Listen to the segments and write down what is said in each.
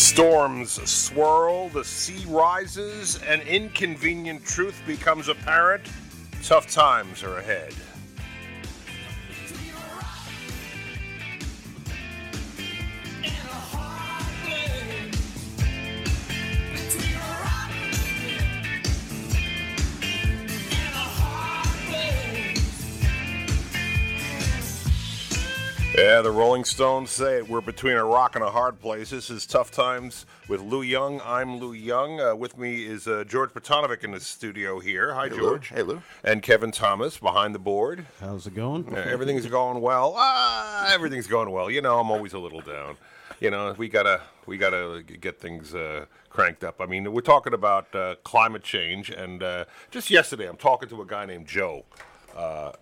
Storms swirl, the sea rises, and inconvenient truth becomes apparent. Tough times are ahead. Yeah, the Rolling Stones say it. We're between a rock and a hard place. This is Tough Times with Lou Young. I'm Lou Young. Uh, with me is uh, George Petanovic in the studio here. Hi, Hey, Lou. George. Hey, Lou. And Kevin Thomas behind the board. How's it going? Uh, everything's going well. Ah, everything's going well. You know, I'm always a little down. You know, we gotta we gotta get things uh, cranked up. I mean, we're talking about uh, climate change, and uh, just yesterday, I'm talking to a guy named Joe. Uh,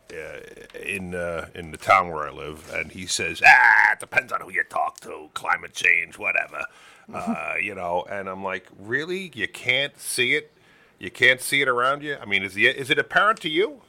in uh, in the town where I live, and he says, "Ah, it depends on who you talk to. Climate change, whatever, uh, you know." And I'm like, "Really? You can't see it? You can't see it around you? I mean, is the is it apparent to you?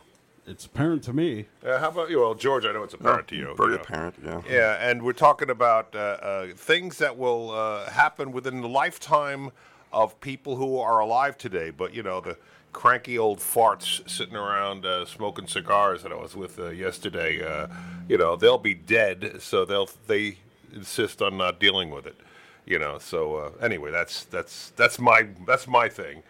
It's apparent to me. Uh, how about you? Well, George, I know it's apparent to you. Very you know. apparent, yeah. Yeah, and we're talking about uh, uh, things that will uh, happen within the lifetime of people who are alive today. But you know, the cranky old farts sitting around uh, smoking cigars that I was with uh, yesterday. Uh, you know, they'll be dead, so they'll they insist on not dealing with it. You know, so uh, anyway, that's that's that's my that's my thing.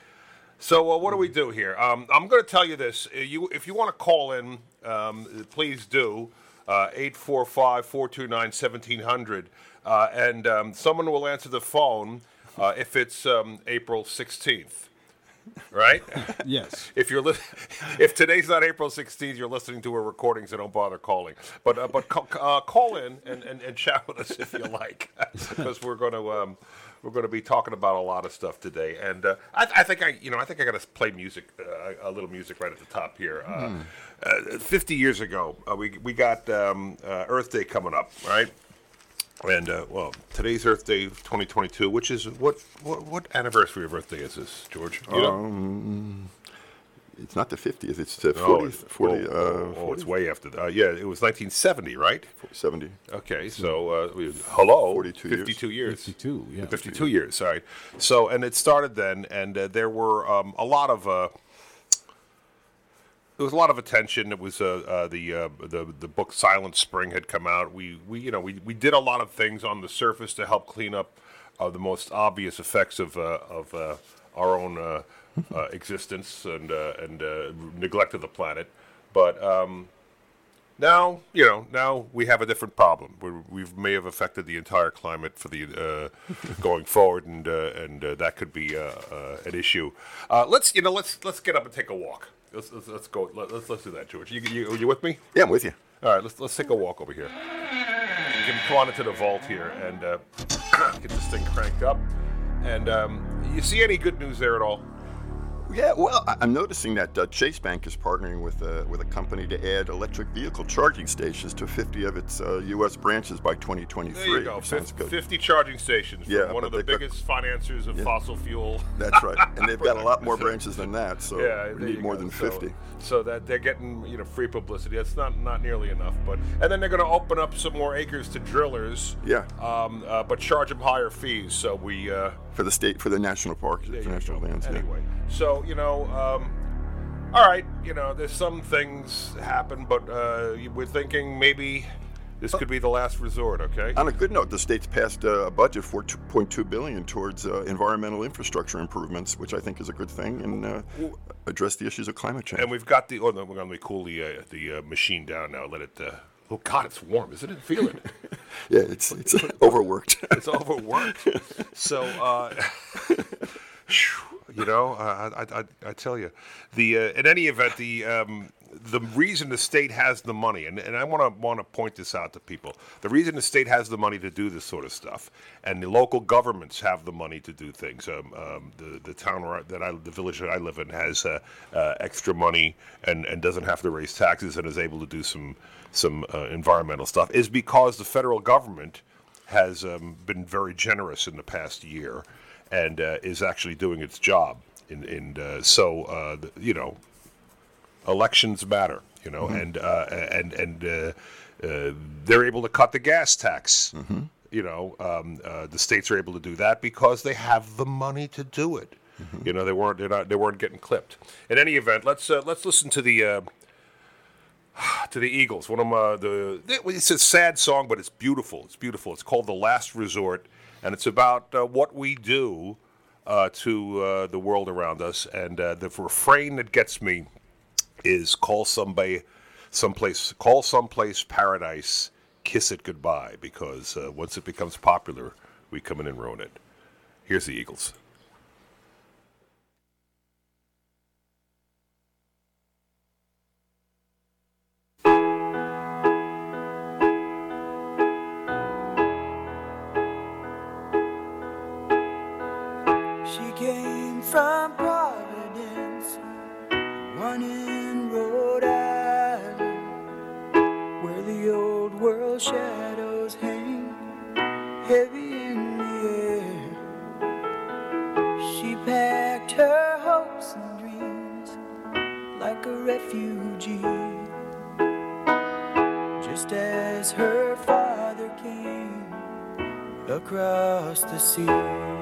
So uh, what do we do here? Um, I'm going to tell you this. Uh, You, if you want to call in, um, please do. Uh, 845-429-1700. Uh, and um, someone will answer the phone if it's um, April 16th. Right? Yes. if you're li- if today's not April 16th, you're listening to a recording, so don't bother calling. But uh, but ca- uh, call in and, and, and chat with us if you like, because we're going to um, we're going to be talking about a lot of stuff today. And uh, I, I think I you know I think I got to play music uh, a little music right at the top here. Uh, uh, 50 years ago, uh, we we got um, uh, Earth Day coming up, right? And uh, well, today's Earth Day 2022, which is what what what anniversary of Earth Day is this, George? You know? It's not the 50th, it's the 40th, Oh, it's, 40, oh, uh, oh, oh, 40, it's way after that. Uh, yeah, it was 1970, right? 70. Okay, so uh, hello, 42 years. 52 years. 52, yeah. 52 years, sorry. So, and it started then, and uh, there were um, a lot of. There was a lot of attention. It was uh, uh, the uh, the the book Silent Spring had come out. We we you know we, we did a lot of things on the surface to help clean up uh, the most obvious effects of uh, of uh, our own existence and and neglect of the planet. But um, now you know now we have a different problem. We're, we may have affected the entire climate for the going forward, and and that could be an issue. Let's you know let's let's get up and take a walk. Let's let's, let's go. Let, let's let's do that, George. You, you you with me? Yeah, I'm with you. All right, let's let's take a walk over here. You can come on into the vault here and uh, get this thing cranked up. And um, you see any good news there at all? Yeah, well, I'm noticing that uh, Chase Bank is partnering with a, with a company to add electric vehicle charging stations to 50 of its uh, U.S. branches by 2023. There you go. Sounds Fif- good. 50 charging stations from Yeah, one of the they've got- biggest financiers of fossil fuel. That's right. And they've got a lot more branches than that, so yeah, we need more go. than 50. So, that they're getting you know free publicity. That's not not nearly enough. But and then they're going to open up some more acres to drillers. Yeah. Um, uh, but charge them higher fees. So we. Uh, For the state, for the national parks, for national lands. yeah. Anyway, so you know, um, all right, you know, there's some things happen, but uh, we're thinking maybe this could be the last resort. Okay. On a good note, the state's passed a budget for 2.2 billion towards uh, environmental infrastructure improvements, which I think is a good thing, and uh, address the issues of climate change. And we've got the. Oh no, we're going to cool the uh, the uh, machine down now. Let it. Uh, oh God, it's warm, isn't it? Feel it. yeah, it's it's overworked. it's overworked. So, uh, you know, I, I, I tell you, the uh, in any event, the um, the reason the state has the money, and, and I want to want to point this out to people. The reason the state has the money to do this sort of stuff, and the local governments have the money to do things. Um, um, the the town where I- that I, the village that I live in has uh, uh, extra money and, and doesn't have to raise taxes and is able to do some some uh, environmental stuff. Is because the federal government has um, been very generous in the past year and uh, is actually doing its job. In, in uh, so uh, the, you know, elections matter. You know, and uh, and and uh, uh, they're able to cut the gas tax You know, um, uh, the states are able to do that because they have the money to do it. You know, they weren't they're not, they weren't getting clipped. In any event, let's uh, let's listen to the. Uh, to the Eagles, one of the it's a sad song, but it's beautiful. It's beautiful. It's called "The Last Resort," and it's about uh, what we do uh, to uh, the world around us. And uh, the refrain that gets me is "Call somebody, someplace, call someplace paradise, kiss it goodbye," because uh, once it becomes popular, we come in and ruin it. Here's the Eagles. Shadows hang heavy in the air. She packed her hopes and dreams like a refugee, just as her father came across the sea.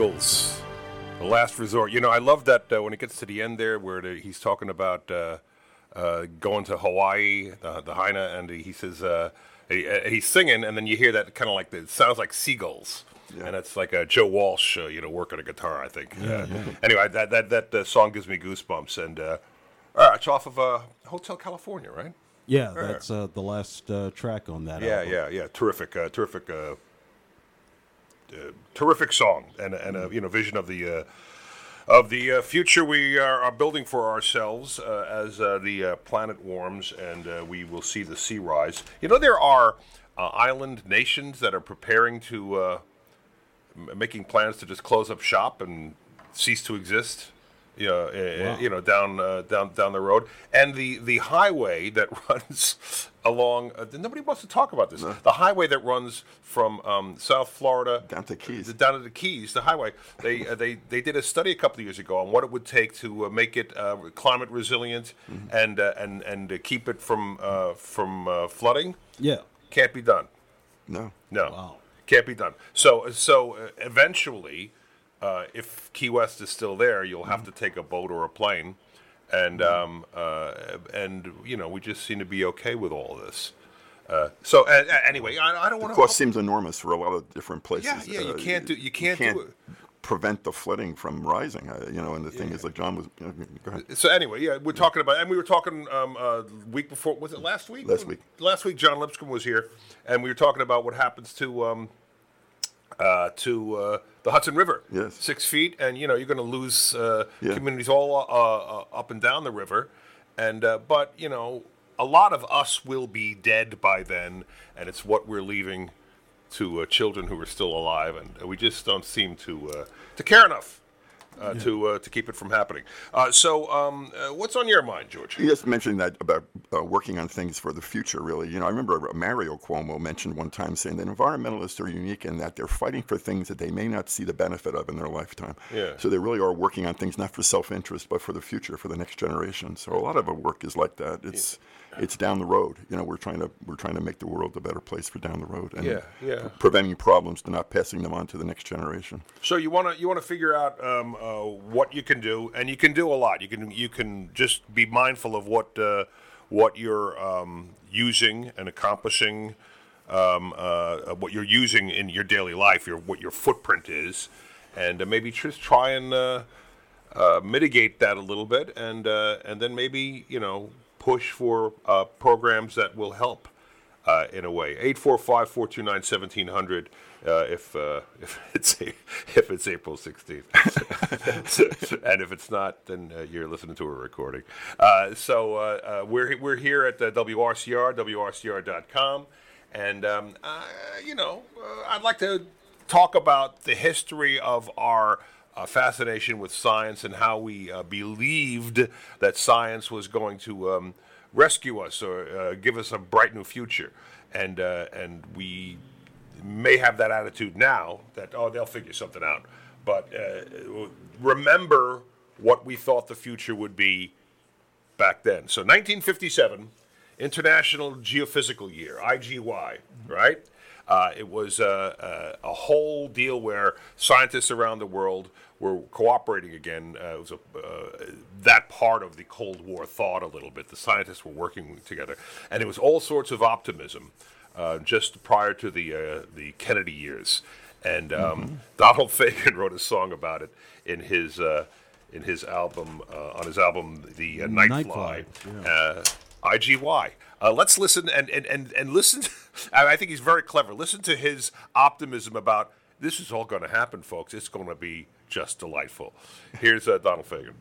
Eagles, the last resort. You know, I love that uh, when it gets to the end there, where the, he's talking about uh, uh, going to Hawaii, the, the Haina, and he says uh, he, uh, he's singing, and then you hear that kind of like the, it sounds like seagulls. And it's like Joe Walsh, uh, you know, working a guitar. I think. Uh, Anyway, that that that uh, song gives me goosebumps, and uh, all right, it's off of uh, Hotel California, right? Yeah, that's uh, the last uh, track on that. Yeah, album. yeah, yeah. Terrific, uh, terrific, terrific song, and and a you know vision of the uh, of the uh, future we are, are building for ourselves uh, as uh, the uh, planet warms and uh, we will see the sea rise. You know, there are uh, island nations that are preparing to uh, m- making plans to just close up shop and cease to exist. You know, uh, you know, down uh, down down the road, and the the highway that runs along. Uh, nobody wants to talk about this. The highway that runs from um, South Florida Down to Keys. the- down to the Keys, the highway. They uh, they they did a study a couple of years ago on what it would take to uh, make it uh, climate resilient and uh, and and uh, keep it from uh, from uh, flooding. Yeah. Can't be done. No. No, Wow. can't be done. So, so uh, eventually, uh, if Key West is still there, you'll have to take a boat or a plane, and um, uh, and you know we just seem to be okay with all this. Uh, so uh, anyway, I, I don't want to. cost seems enormous for a lot of different places. Yeah, yeah, you Uh, can't do- you can't do it. prevent the flooding from rising. Uh, you know, and the thing is, like John was. You know, go ahead. So anyway, yeah, we're talking about, and we were talking um, uh, week before. Was it last week? Last week. Last week, John Lipscomb was here, and we were talking about what happens to um, uh, to uh, the Hudson River. Yes. six feet, and you know you're going to lose uh, Yeah. communities all uh, uh, up and down the river, and uh, but you know a lot of us will be dead by then, and it's what we're leaving to uh, children who are still alive, and we just don't seem to uh, to care enough. Uh, To uh, to keep it from happening. Uh, so, um, uh, what's on your mind, George? You just mentioned that about working on things for the future, really. You know, I remember Mario Cuomo mentioned one time saying that environmentalists are unique in that they're fighting for things that they may not see the benefit of in their lifetime. Yeah. So they really are working on things not for self-interest, but for the future, for the next generation. So a lot of our work is like that. It's it's down the road. You know, we're trying to we're trying to make the world a better place for down the road, and Yeah, yeah. preventing problems to not passing them on to the next generation. So you want to you want to figure out um, uh, what you can do, and you can do a lot. You can you can just be mindful of what uh, what you're um, using and accomplishing, um, uh, what you're using in your daily life, your what your footprint is, and uh, maybe just try and uh, uh, mitigate that a little bit, and uh, and then maybe you know push for uh, programs that will help uh, in a way. 845-429-1700 uh, if uh, if it's if it's April 16th, and if it's not, then uh, you're listening to a recording. So we're we're here at the WRCR, WRCR.com, and um, you know I'd like to talk about the history of our uh, fascination with science and how we uh, believed that science was going to um, rescue us or uh, give us a bright new future. And, uh, and we may have that attitude now that, oh, they'll figure something out. But uh, remember what we thought the future would be back then. So 1957, International Geophysical Year, IGY, right? Uh, it was uh, uh, a whole deal where scientists around the world were cooperating again. Uh, it was a, uh, that part of the Cold War thought a little bit. The scientists were working together, and it was all sorts of optimism uh, just prior to the uh, the Kennedy years. And um, Donald Fagen wrote a song about it in his uh, in his album uh, on his album The uh, Night, Night Fly. Fly, Uh, IGY. Uh, let's listen and and and, and listen. I I think he's very clever. Listen to his optimism about this is all going to happen, folks. It's going to be just delightful. Here's uh, Donald Fagen.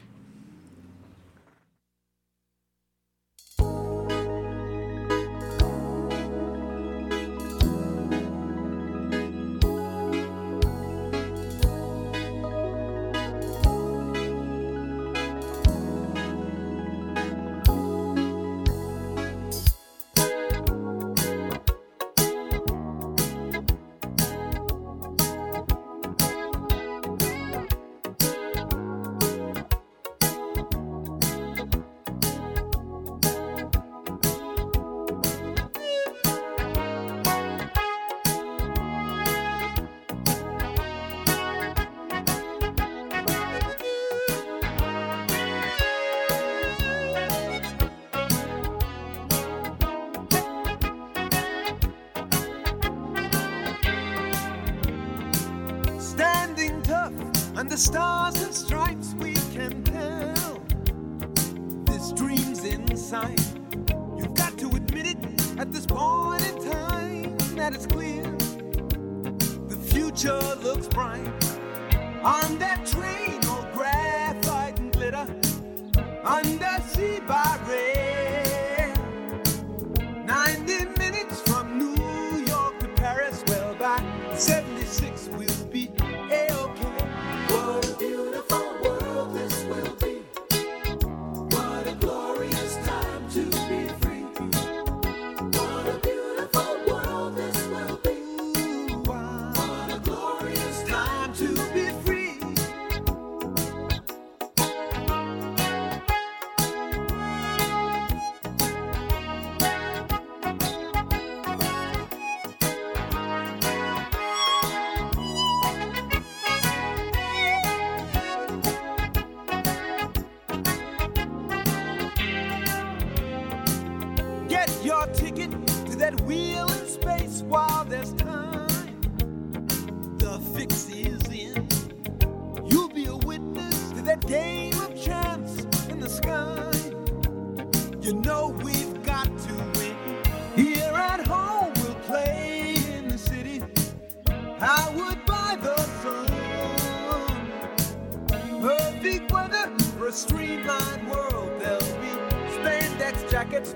That wheel in space while there's time. The fix is in. You'll be a witness to that game of chance in the sky. You know we've got to win. Here at home, we'll play in the city. Howard by the sun. Perfect weather for a streamlined world. There'll be spandex jackets,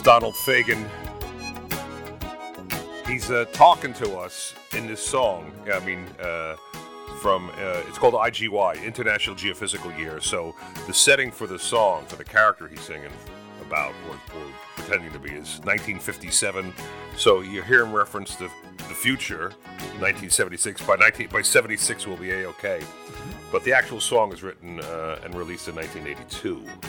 Donald Fagen. He's uh, talking to us in this song. I mean, uh, from uh, it's called IGY, International Geophysical Year. So the setting for the song, for the character he's singing about, or, or pretending to be, is 1957. So you hear him reference the the future, 1976. By 19 by 76 we'll be a okay. But the actual song is written uh, and released in 1982 uh,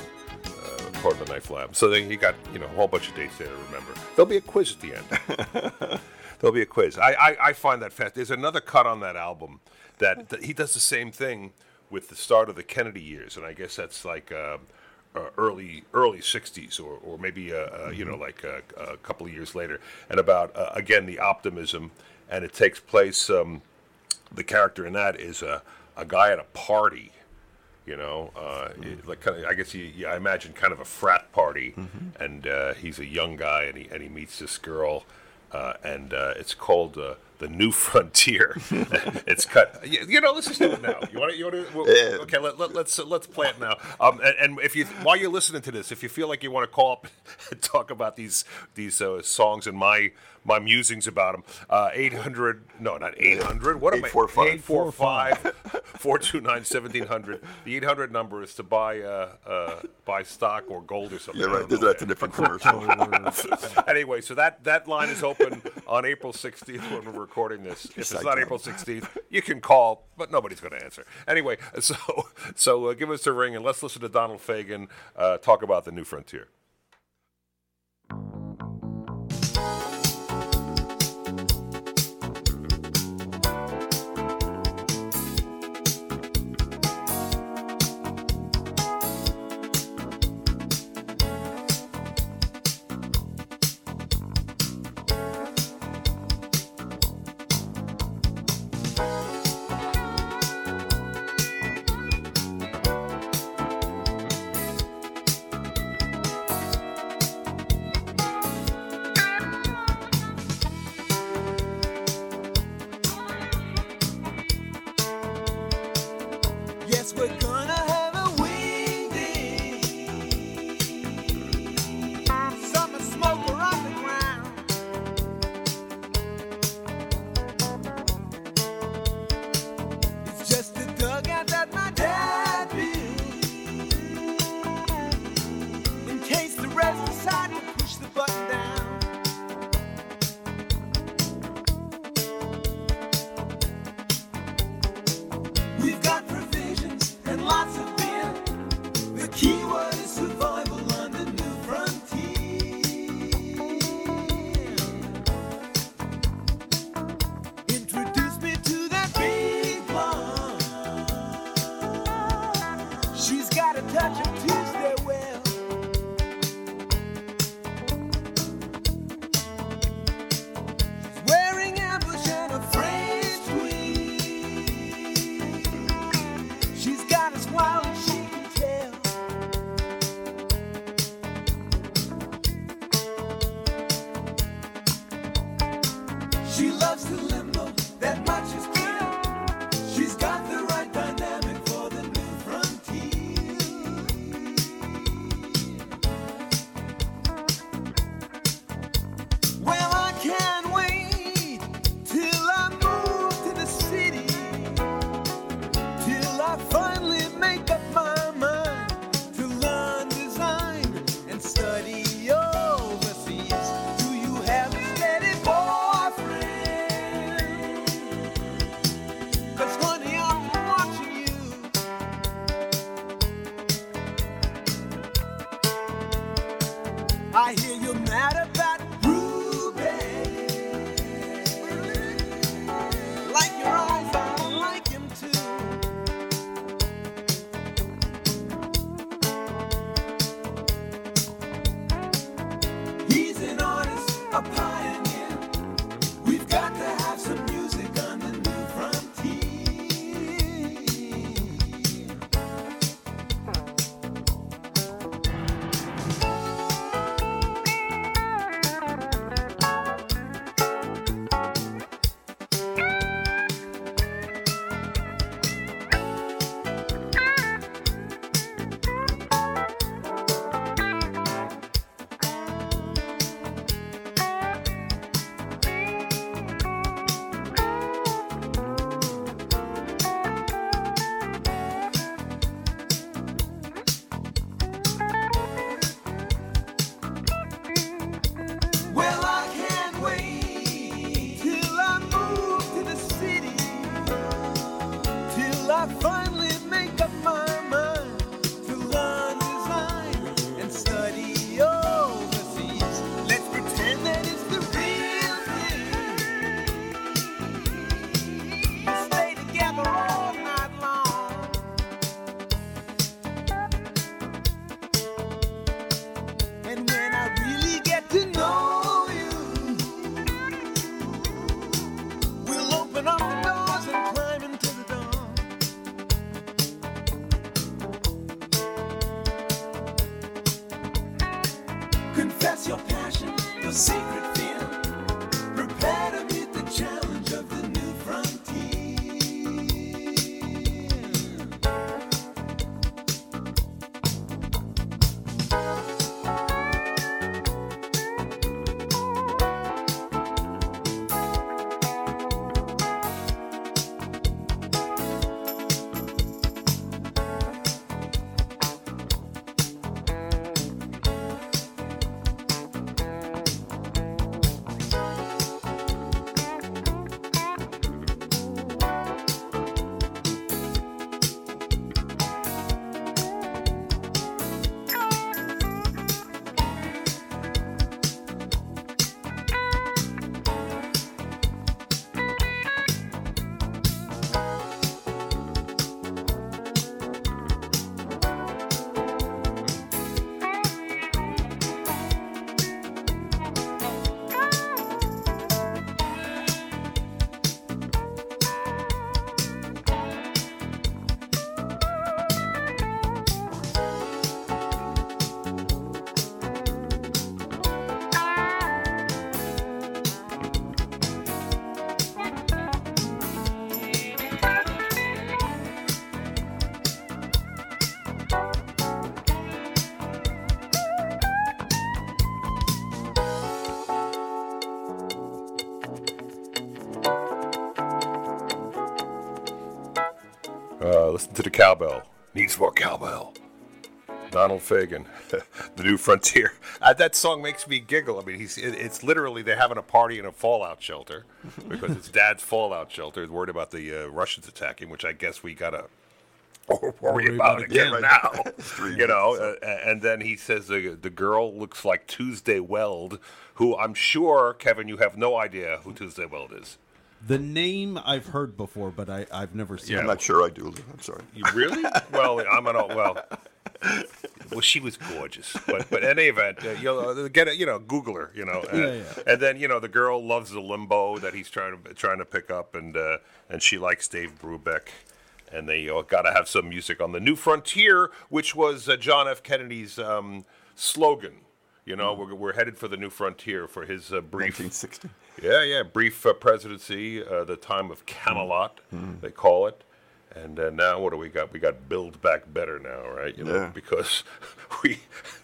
part of the Knife Lab. So then you got you know a whole bunch of dates there to remember. There'll be a quiz at the end. There'll be a quiz. I, I, I find that fast. There's another cut on that album that, that he does the same thing with the start of the Kennedy years, and I guess that's like uh, uh, early early '60s or, or maybe uh, uh, you know like a, a couple of years later, and about uh, again the optimism, and it takes place. Um, the character in that is a, a guy at a party you know, uh, it- like kind of, I guess you, you, I imagine kind of a frat party, and uh, he's a young guy, and he and he meets this girl, uh, and uh, it's called uh, the New Frontier. it's cut. You, you know, let's just do it now. You want to? You want to? okay, let, let, let's let's play it now. Um, and, and if you while you're listening to this, if you feel like you want to call up and talk about these these uh, songs in my my musings about them, uh, 800, no, not 800. What am I? 845. 845 429 1700. The 800 number is to buy uh, uh, buy stock or gold or something. Yeah, right. that's a different commercial. anyway, so that, that line is open on April 16th when we're recording this. If it's not. April 16th, you can call, but nobody's going to answer. Anyway, so so uh, give us a ring and let's listen to Donald Fagen uh, talk about the new frontier. Cowbell. Needs more cowbell. Donald Fagen, the new frontier. Uh, that song makes me giggle. I mean, he's it, it's literally they're having a party in a fallout shelter because it's Dad's fallout shelter. He's worried about the uh, Russians attacking, which I guess we gotta worry, Worry about, about again again. now. You know, uh, and then he says the the girl looks like Tuesday Weld, who I'm sure Kevin, you have no idea who Tuesday Weld is. The name I've heard before, but I, I've never seen. Yeah. I'm not sure I do. Lou. I'm sorry. You really? well, I'm an old, well. Well, she was gorgeous, but but in any event, uh, you'll uh, get it. You know, Google her. You know, uh, Yeah, yeah. and then you know the girl loves the limbo that he's trying to trying to pick up, and uh, and she likes Dave Brubeck, and they uh, got to have some music on the New Frontier, which was uh, John F. Kennedy's um, slogan. You know, we're, we're headed for the new frontier for his uh, brief 1960. yeah, yeah. Brief uh, presidency, uh, the time of Camelot, they call it. And uh, now what do we got? We got Build Back Better now, right? You know, Yeah. because we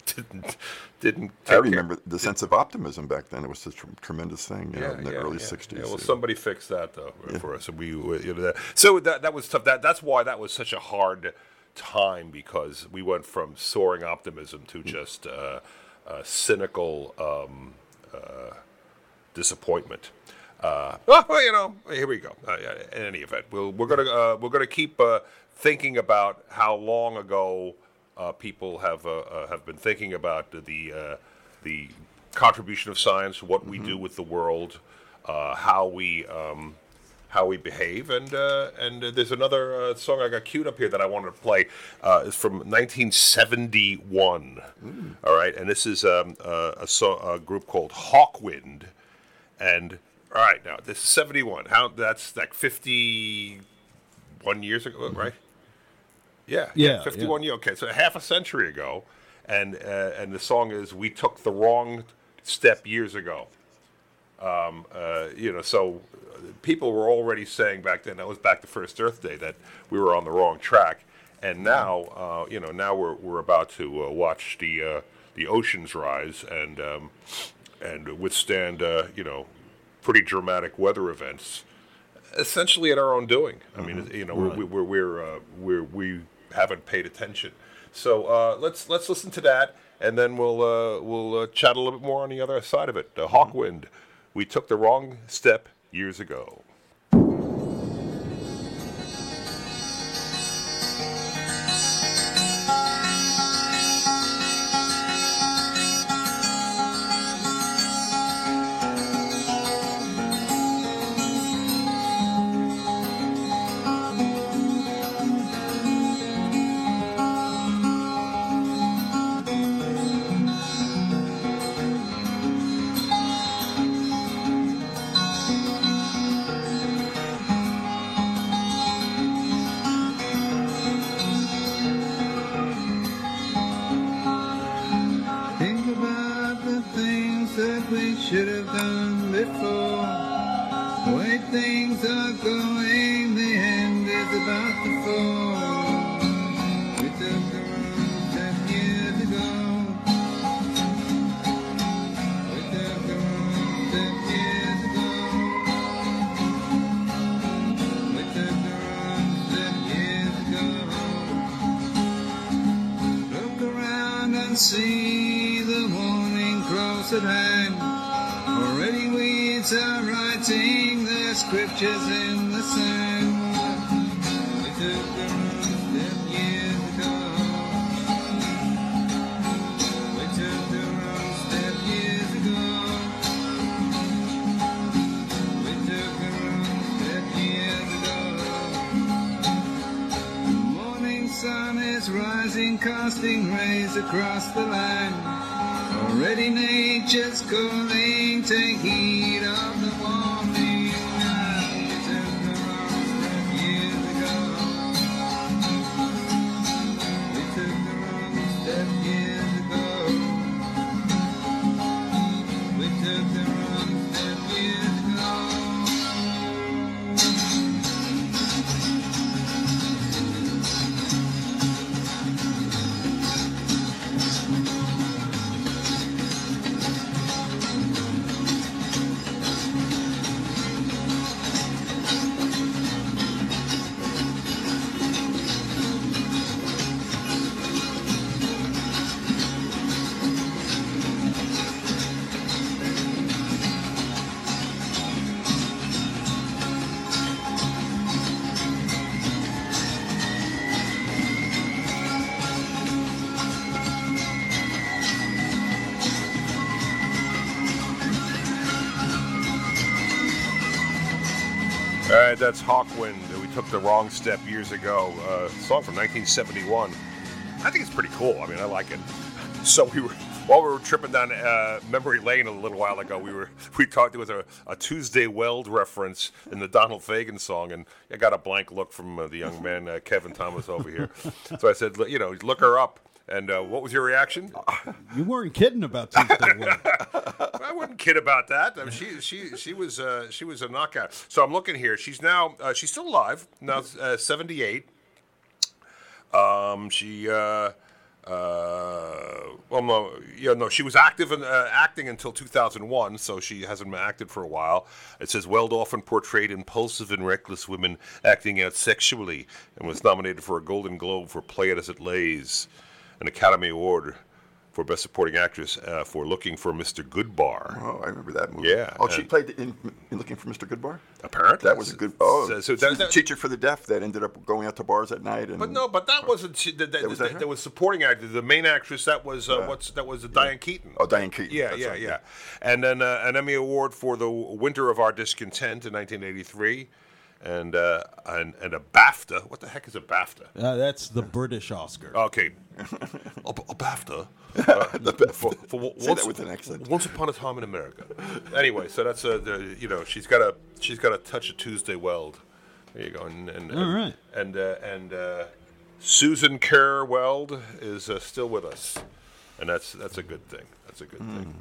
didn't didn't. I take care- remember the sense of optimism back then. It was a tr- tremendous thing, you know, in the early yeah. 60s. Yeah, well, yeah. somebody fixed that though for us, and we, we- you know, that. so that that was tough. That that's why that was such a hard time because we went from soaring optimism to just uh, uh, cynical um, uh, disappointment. Uh, well, well, you know, here we go. Uh, in any event, we'll, we're gonna uh, we're gonna keep uh, thinking about how long ago uh, people have have been thinking about the uh, the contribution of science, what we do with the world, uh, how we um, how we behave, and uh, and uh, there's another uh, song I got queued up here that I wanted to play. Uh, it's from 1971. All right, and this is um, uh, a, so- a group called Hawkwind, and all right, now this is 71. How that's like 51 years ago, right? Yeah, Yeah, 51 years. Okay, so half a century ago, and uh, and the song is "We Took the Wrong Step Years Ago." Um, uh, you know, so people were already saying back then that was back the First Earth Day that we were on the wrong track, and now uh, you know now we're we're about to uh, watch the uh, the oceans rise and um, and withstand uh, you know pretty dramatic weather events essentially at our own doing. I mean, you know, we're we're we're, uh, we're we haven't paid attention. So uh, let's let's listen to that, and then we'll uh, we'll uh, chat a little bit more on the other side of it. Hawkwind, we took the wrong step years ago. Rays across the land. Already nature's calling, take heed That's Hawkwind. We took the wrong step years ago. Uh, song from 1971. I think it's pretty cool. I mean, I like it. So we were while we were tripping down uh, memory lane a little while ago. We were we talked. Was a, a Tuesday Weld reference in the Donald Fagen song, and I got a blank look from uh, the young man uh, Kevin Thomas over here. so I said, "Look, you know, look her up. And uh, what was your reaction? You weren't kidding about Tuesday. I wouldn't kid about that. I mean, she she she was uh, she was a knockout. So I'm looking here. She's now uh, she's still alive. Now uh, 78. Um, she uh, uh, well no yeah no she was active in uh, acting until 2001. So she hasn't acted for a while. It says Weld often portrayed impulsive and reckless women acting out sexually, and was nominated for a Golden Globe for Play It as It Lays, an Academy Award. For Best Supporting Actress uh, for Looking for Mr. Goodbar. Oh, I remember that movie. Yeah, Oh, she played in, in Looking for Mr. Goodbar. Apparently, That was a good. Oh, So, so she that, was the that- teacher for the deaf that ended up going out to bars at night. And but no, but that wasn't. She, that, that, was that, was supporting actor. The main actress that was uh, what's that was Diane Keaton. Oh, Diane Keaton. Yeah, That's yeah, right, yeah. And then uh, an Emmy Award for the Winter of Our Discontent in 1983, and uh, and and a BAFTA. What the heck is a BAFTA? Uh, that's the British Oscar. Okay, a, a BAFTA. Uh, for, for Say once, that with an accent. Once upon a time in America. Anyway, so that's a the, you know she's got a she's got a touch of Tuesday Weld. There you go. And and All right. and uh, and uh, Susan Ker Weld is uh, still with us, and that's that's a good thing. That's a good thing.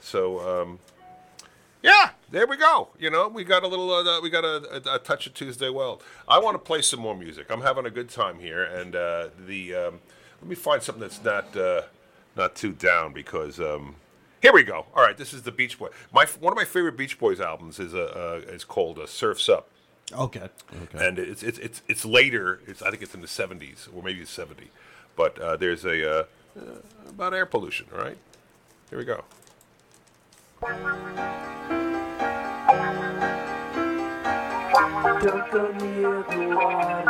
So. Um, yeah, there we go. You know, we got a little, uh, we got a, a, a touch of Tuesday Weld. I want to play some more music. I'm having a good time here, and uh, the um, let me find something that's not uh, not too down because um, here we go. All right, this is the Beach Boy. My one of my favorite Beach Boys albums is uh, uh, is called uh, Surfs Up, Okay. Okay. and it's it's it's, it's later. It's I think it's in the 70s or maybe it's 70, but uh, there's a uh, uh, about air pollution. All right, here we go. Don't go near the water.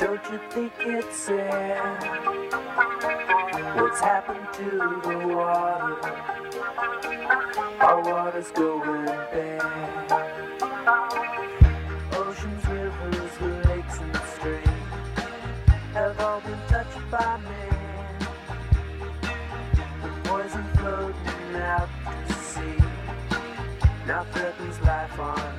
Don't you think it's sad? What's happened to the water? Our water's going bad. Threatens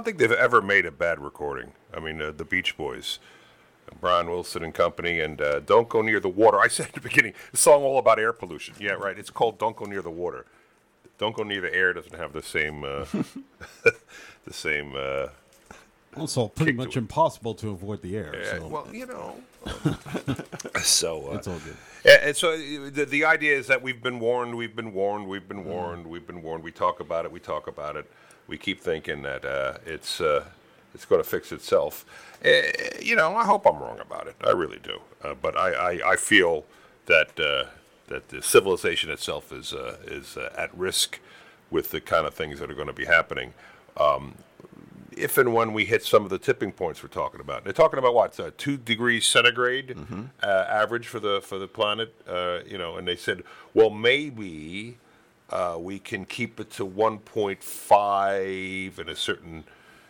don't think they've ever made a bad recording. I mean, uh, the Beach Boys, Brian Wilson and company, and uh, "Don't Go Near the Water." I said at the beginning, the song all about air pollution. Yeah, right. It's called "Don't Go Near the Water." "Don't Go Near the Air" doesn't have the same, uh, the same. Uh, Also, pretty much to impossible to avoid the air. So well, you know. so uh, it's all good. And, and so uh, the, the idea is that we've been warned, we've been warned, we've been warned, we've been warned. We talk about it, we talk about it. We keep thinking that uh, it's uh, it's going to fix itself. Uh, you know, I hope I'm wrong about it. I really do. Uh, but I, I, I feel that uh, that the civilization itself is uh, is uh, at risk with the kind of things that are going to be happening. Um, if and when we hit some of the tipping points we're talking about. They're talking about what uh, two degrees centigrade uh, average for the for the planet. Uh, you know, and they said, well, maybe uh, we can keep it to 1.5 in a certain,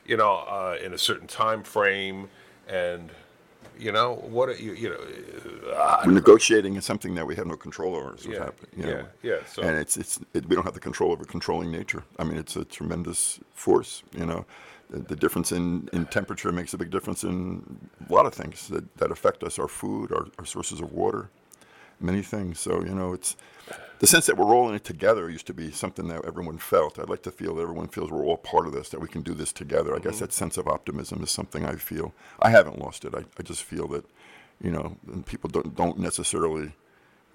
you know, uh, in a certain time frame, and you know what are you you know. Uh, We're negotiating is something that we have no control over. Is what's Yeah, happening. you yeah, know. yeah, so- and it's it's it, we don't have the control over controlling nature. I mean, it's a tremendous force. You know, the, the difference in, in temperature makes a big difference in a lot of things that, that affect us. Our food, our, our sources of water, many things. So you know, it's the sense that we're all in it together used to be something that everyone felt. I'd like to feel that everyone feels we're all part of this, that we can do this together. I guess mm-hmm. that sense of optimism is something I feel. I haven't lost it. I, I just feel that, you know, and people don't don't necessarily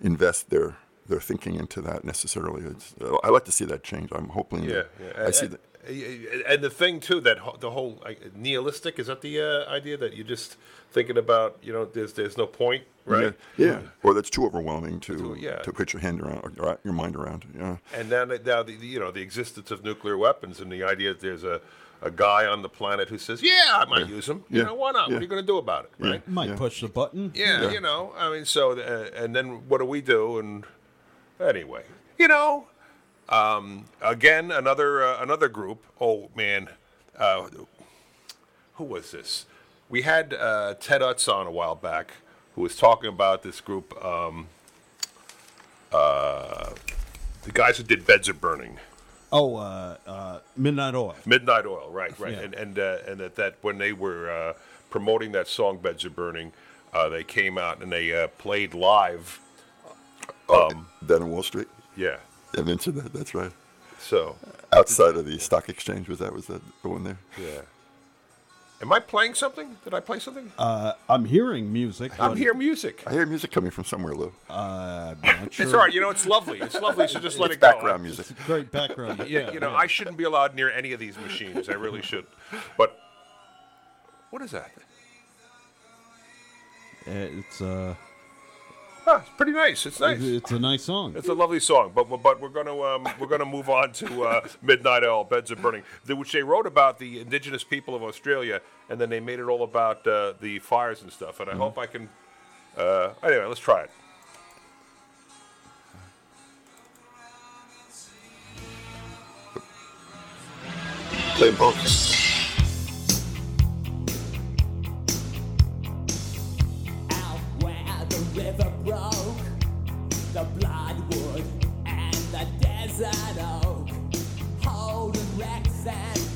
invest their their thinking into that necessarily. It's, I like to see that change. I'm hoping. Yeah, that- yeah. I see that. And the thing too that the whole like, nihilistic is that the uh, idea that you're just thinking about you know there's there's no point right Yeah, yeah. Or that's too overwhelming to Too- yeah. to put your hand around or your- your mind around. Yeah. and then now the, the- you know the existence of nuclear weapons and the idea that there's a a guy on the planet who says yeah I might use them you Yeah. know why not Yeah. what are you going to do about it Yeah. right Might Yeah. push the button. yeah, Yeah. you know I mean so uh, and then what do we do and anyway you know um, again another uh, another group oh man uh, who was this? We had uh, Ted Utz on a while back, who was talking about this group, um, uh, the guys who did Beds Are Burning, Oh, uh, uh, Midnight Oil. Midnight Oil, right, right, Yeah. and and uh, and that, that when they were uh, promoting that song Beds Are Burning, uh, they came out and they uh, played live. Um, Down in Wall Street. yeah, Yeah, I mentioned that. That's right. so Outside of the stock exchange, was that was that the one there? yeah. Am I playing something? Did I play something? Uh, I'm hearing music. I'm but, hear music. I hear music coming from somewhere, Lou. Uh, I'm not sure. It's all right. You know, it's lovely. It's lovely. So just let It's it go. background music. Great background. Yeah, you know, I shouldn't be allowed near any of these machines. I really should. But what is that? Uh, It's uh, Ah, it's pretty nice. It's nice. it's a nice song. It's a lovely song, but but we're gonna um, we're gonna move on to uh, Midnight Oil, Beds Are Burning, which they wrote about the indigenous people of Australia, and then they made it all about uh, the fires and stuff. And I hope I can. Uh, anyway, let's try it. Play both. Broke, the bloodwood and the desert oak, holding wrecks and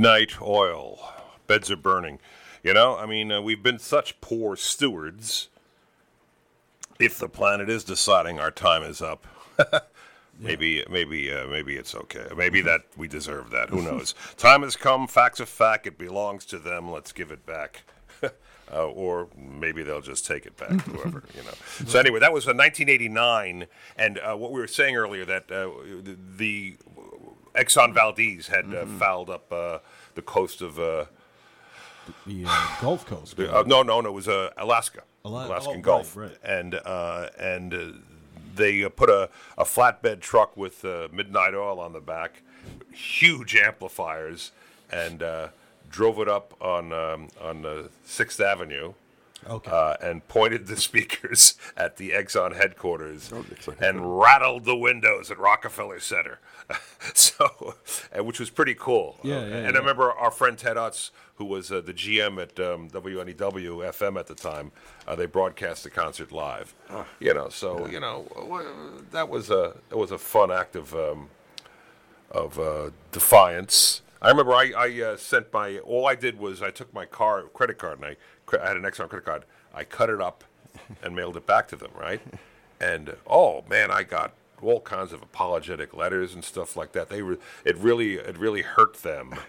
Midnight oil. Beds are burning. You know, I mean, uh, we've been such poor stewards. If the planet is deciding our time is up, maybe, maybe, uh, maybe it's okay. Maybe that we deserve that. Who knows? time has come. Facts of fact. It belongs to them. Let's give it back. Uh, or maybe they'll just take it back, whoever you know. So anyway, that was uh, 1989, and uh, what we were saying earlier that uh, the, the Exxon Valdez had uh, fouled up uh, the coast of. Uh, The uh, Gulf Coast. the- uh, no, no, no. It was uh, Alaska, Ala- Alaskan oh, Gulf, right. and uh, and uh, they uh, put a, a flatbed truck with uh, midnight oil on the back, huge amplifiers, and uh, drove it up on um, on uh, Sixth Avenue. Okay. uh, and pointed the speakers at the Exxon headquarters Oh, and rattled the windows at Rockefeller Center. so, which was pretty cool. Yeah, Uh, yeah, and yeah. I remember our friend Ted Utz, who was uh, the GM at um, WNEW FM at the time. Uh, they broadcast the concert live. You know, so you know that was a it was a fun act of um, of uh, defiance. I remember I, I uh, sent my all I did was I took my car credit card and I, I had an Exxon credit card. I cut it up and mailed it back to them, right? And oh man, I got all kinds of apologetic letters and stuff like that. They were it really it really hurt them.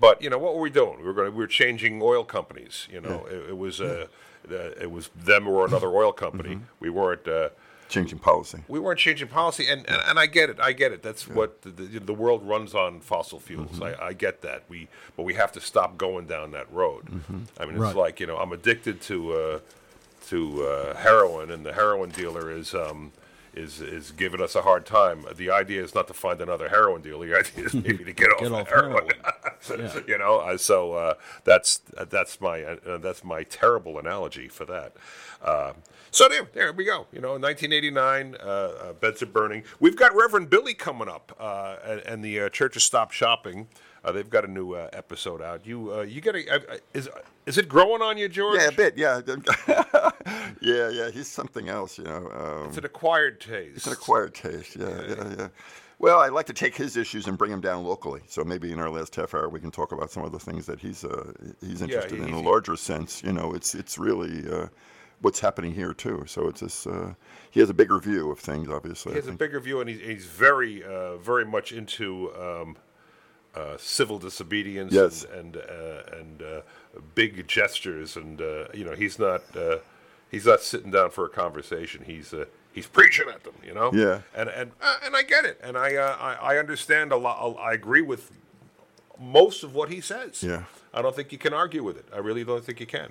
But you know what were we doing? We were going we were changing oil companies. You know, it, it was uh, uh, it was them or another oil company. We weren't. Uh, Changing policy. we weren't changing policy, and, and, and I get it. I get it. That's what the, the, the world runs on fossil fuels. I, I get that. We but we have to stop going down that road. I mean, it's Right. like you know, I'm addicted to uh, to uh, heroin, and the heroin dealer is. Um, is, is giving us a hard time. The idea is not to find another heroin dealer. The idea is maybe to get off, Get of off heroin. Yeah. you know, uh, so uh, that's uh, that's my uh, that's my terrible analogy for that. Uh, so there, there we go. You know, 1989, uh, uh, beds are burning. We've got Reverend Billy coming up, uh, and, and the uh, Church of Stop Shopping. Uh, they've got a new uh, episode out. You uh, you get a uh, uh, is is it growing on you, George? Yeah, a bit. Yeah, yeah, yeah. He's something else, you know. Um, It's an acquired taste. It's an acquired taste. Yeah, yeah, yeah. Well, I'd like to take his issues and bring them down locally. So maybe in our last half hour we can talk about some of the things that he's uh, he's interested in he- in a larger sense. You know, it's it's really uh, what's happening here too. So it's this. Uh, he has a bigger view of things, obviously. He has a bigger view, and he's, he's very, uh, very much into um, uh, civil disobedience Yes. and and, uh, and uh, big gestures, and uh, you know he's not uh, he's not sitting down for a conversation. He's uh, he's preaching at them, you know. Yeah. And and uh, and I get it, and I uh, I, I understand a lot. I agree with most of what he says. Yeah. I don't think you can argue with it. I really don't think you can.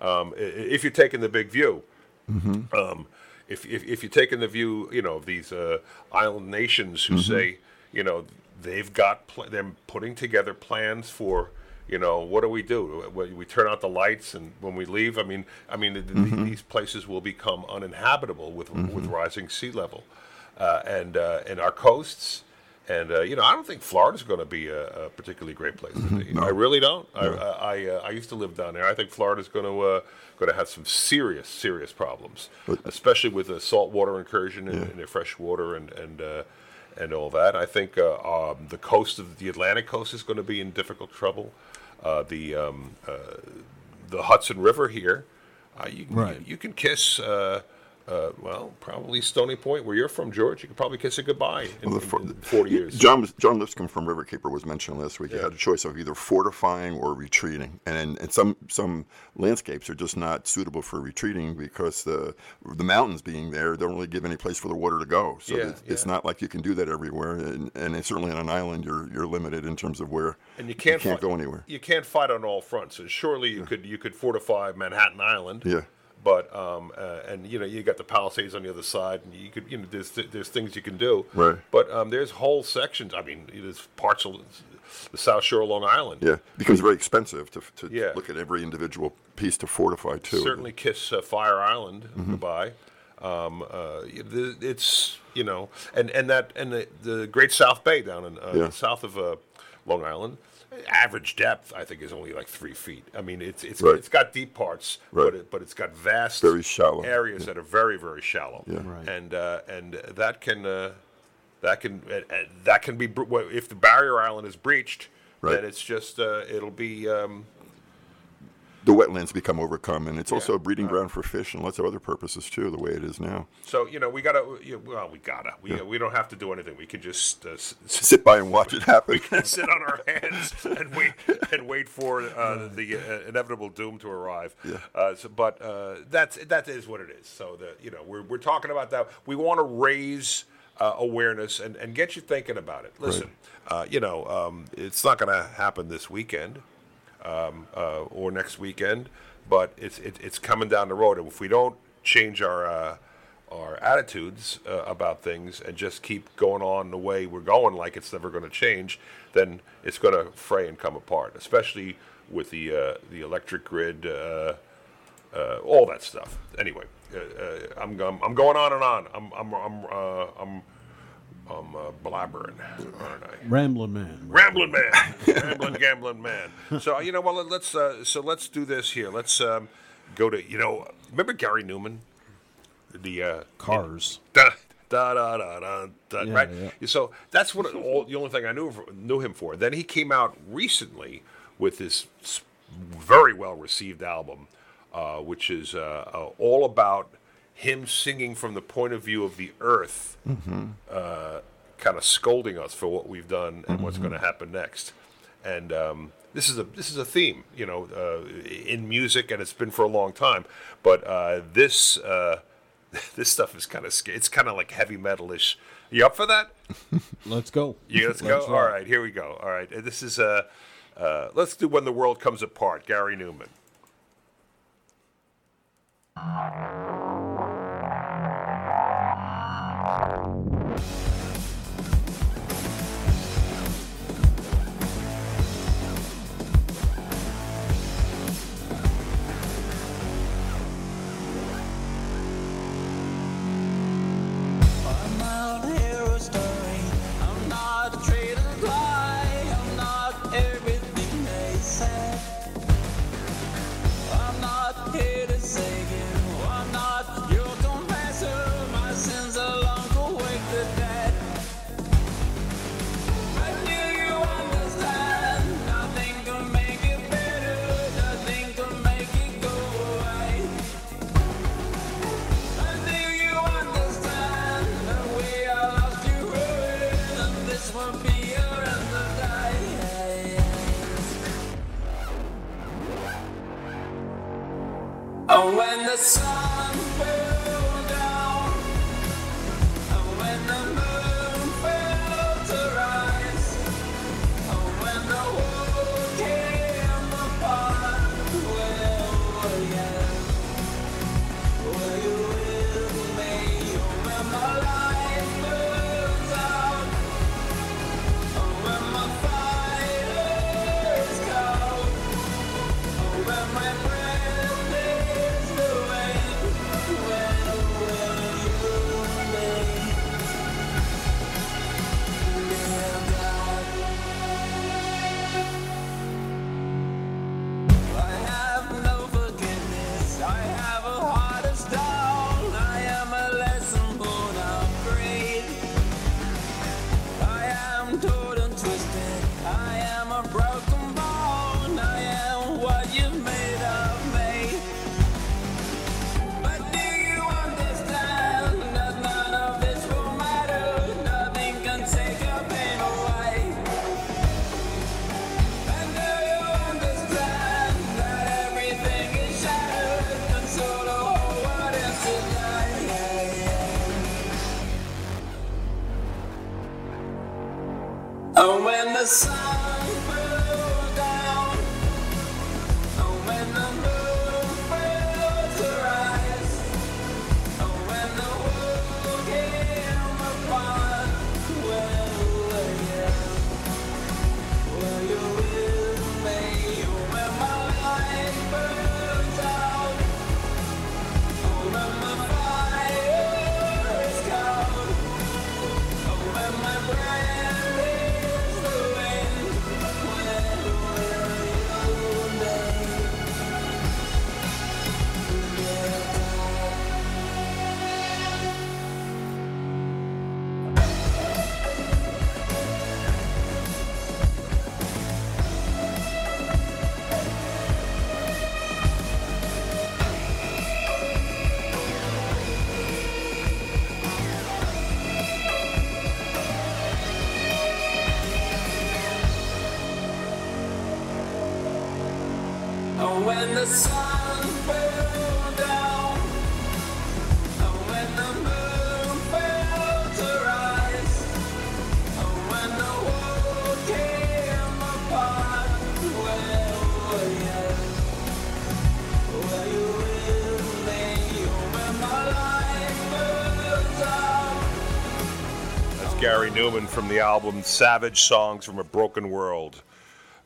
Um, if you're taking the big view, um, if, if if you're taking the view, you know, of these uh, island nations who say, you know, they've got pl- them putting together plans for, you know, what do we do? We, we turn out the lights, and when we leave, I mean, I mean, th- these places will become uninhabitable with with rising sea level, uh, and uh, and our coasts. And uh, you know, I don't think Florida's going to be a, a particularly great place to be. I really don't. I I, I, uh, I used to live down there. I think Florida's going to uh, going to have some serious serious problems, especially with the saltwater incursion in, in the fresh water and and uh, and all that. I think uh, um, the coast of the Atlantic coast is going to be in difficult trouble. Uh, the um, uh, the Hudson River here, uh, you, Right. you, can kiss. Uh, well, probably Stony Point, where you're from, George. You could probably kiss it goodbye in, Well, in- for- in 40 years. John was- John Lipscomb from Riverkeeper was mentioned last week. He Yeah. had a choice of either fortifying or retreating, and and some some landscapes are just not suitable for retreating because the the mountains being there don't really give any place for the water to go. So Yeah, it's, it's not like you can do that everywhere, and, and certainly on an island you're you're limited in terms of where and you can't, can't fi- go anywhere. You can't fight on all fronts. And surely you could you could fortify Manhattan Island. Yeah. But um, uh, and you know you got the Palisades on the other side, and you could you know there's there's things you can do. Right. But um, there's whole sections. I mean, there's parts of the South Shore of Long Island. Yeah, it becomes very expensive to, to Yeah. look at every individual piece to fortify too. certainly kiss uh, Fire Island Mm-hmm. goodbye. Um, uh, it's you know, and and that and the, the Great South Bay down in uh, Yeah. south of uh, Long Island. Average depth, I think, is only like three feet. I mean, it's it's Right. it's got deep parts, Right. but it, but it's got vast, Very shallow. areas that are very very shallow. Yeah. Right. And uh, and that can uh, that can uh, uh, that can be br- if the barrier island is breached, Right. then it's just uh, it'll be um, the wetlands become overcome, and it's also a breeding ground for fish and lots of other purposes too. The way it is now, So you know we gotta. you- Well, we gotta. We, we don't have to do anything. We can just uh, s- sit by and watch it happen. sit on our hands and wait and wait for uh, the uh, inevitable doom to arrive. Yeah. Uh, so, but uh, that's that is what it is. So the you know we're we're talking about that. We want to raise. Uh, awareness and, and get you thinking about it. Listen, uh, you know, um, it's not going to happen this weekend um, uh, or next weekend, but it's it, it's coming down the road. And if we don't change our uh, our attitudes uh, about things and just keep going on the way we're going, like it's never going to change, then it's going to fray and come apart. Especially with the uh, the electric grid. Uh, uh, all that stuff. Anyway, I'm, I'm I'm going on and on. I'm I'm I'm I'm, I'm uh, blabbering, aren't I? Ramblin' man. Rambling man, rambling, gambling man. So you know, well, let's uh, so let's do this here. Let's um, go to you know, remember Gary Numan, the uh, Cars. da da da da da, da Yeah, right? yeah. So that's what all, the only thing I knew knew him for. Then he came out recently with this very well received album, uh, which is uh, uh, all about him singing from the point of view of the earth, uh, kind of scolding us for what we've done and what's going to happen next. And um, this is a this is a theme, you know, uh, in music, and it's been for a long time. But uh, this uh, this stuff is kind of sca- it's kind of like heavy metalish. You up for that? Let's go. You let's go. Let's All rock. right, here we go. All right, this is uh, uh, let's do when the world comes apart. Gary Numan. Thank you. The album Savage Songs from a Broken World.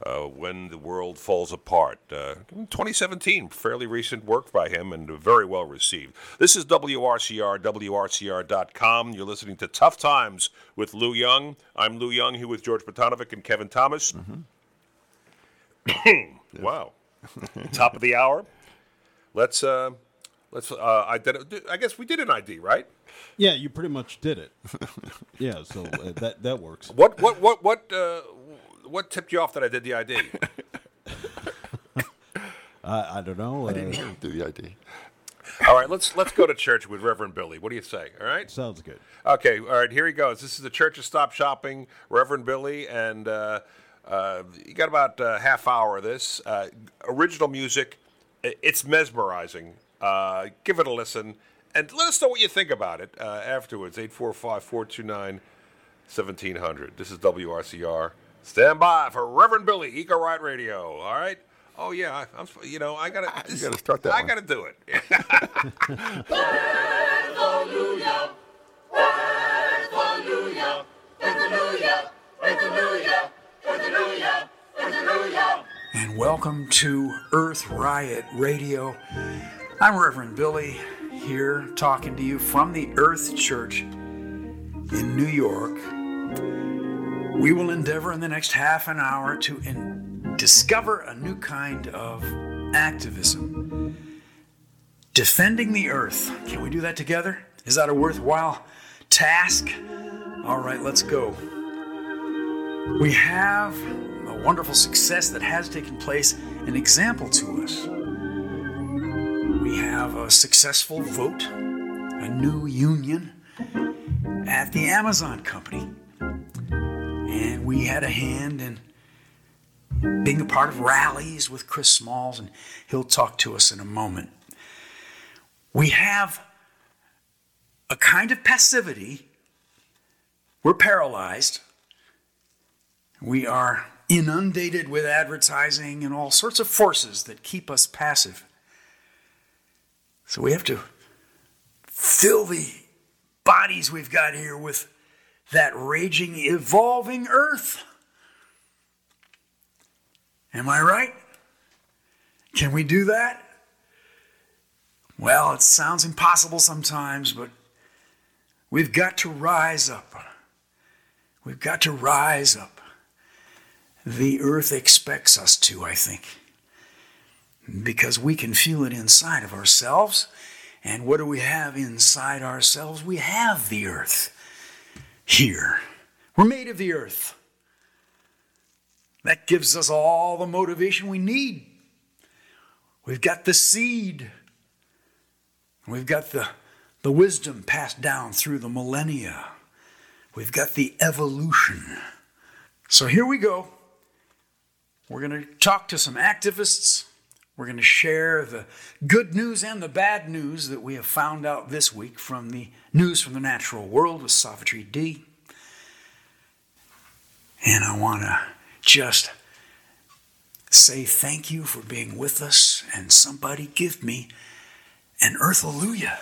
uh, when the world falls apart. Uh, 2017, fairly recent work by him and very well received. This is WRCR, WRCR.com. You're listening to Tough Times with Lou Young. I'm Lou Young here with George Potanovic and Kevin Thomas. wow. Top of the hour. Let's uh, let's uh, identi- I guess we did an ID, right? Yeah, you pretty much did it. yeah, so uh, that that works. What what what what uh, what tipped you off that I did the ID? I, I don't know. Uh, Do the ID. all right, let's let's go to church with Reverend Billy. What do you say? All right. sounds good. Okay. All right. Here he goes. This is the Church of Stop Shopping, Reverend Billy, and uh, uh, you got about a half hour of this uh, original music. It's mesmerizing. Uh, give it a listen, and let us know what you think about it uh, afterwards. 845-429-1700. This is WRCR. Stand by for Reverend Billy, Eco Right Radio. All right. Oh yeah, I, I'm. You know, I gotta. this- gotta start that I gotta do it. Hallelujah. Hallelujah. Hallelujah. Hallelujah. Hallelujah. Hallelujah. and welcome to Earth Riot Radio. I'm Reverend Billy here talking to you from the Earth Church in New York. We will endeavor in the next half an hour to in- discover a new kind of activism. Defending the earth. Can we do that together? Is that a worthwhile task? All right, let's go. We have a wonderful success that has taken place, an example to us. We have a successful vote, a new union at the Amazon company. And we had a hand in being a part of rallies with Chris Smalls, and he'll talk to us in a moment. We have a kind of passivity. We're paralyzed. We are inundated with advertising and all sorts of forces that keep us passive. So we have to fill the bodies we've got here with that raging, evolving earth. Am I right? Can we do that? Well, it sounds impossible sometimes, but we've got to rise up. We've got to rise up. The earth expects us to, I think, because we can feel it inside of ourselves. And what do we have inside ourselves? We have the earth here. We're made of the earth. That gives us all the motivation we need. We've got the seed. We've got the, the wisdom passed down through the millennia. We've got the evolution. So here we go. We're going to talk to some activists. We're going to share the good news and the bad news that we have found out this week from the News from the Natural World with Savitri D. And I want to just say thank you for being with us, and somebody give me an Earth Hallelujah.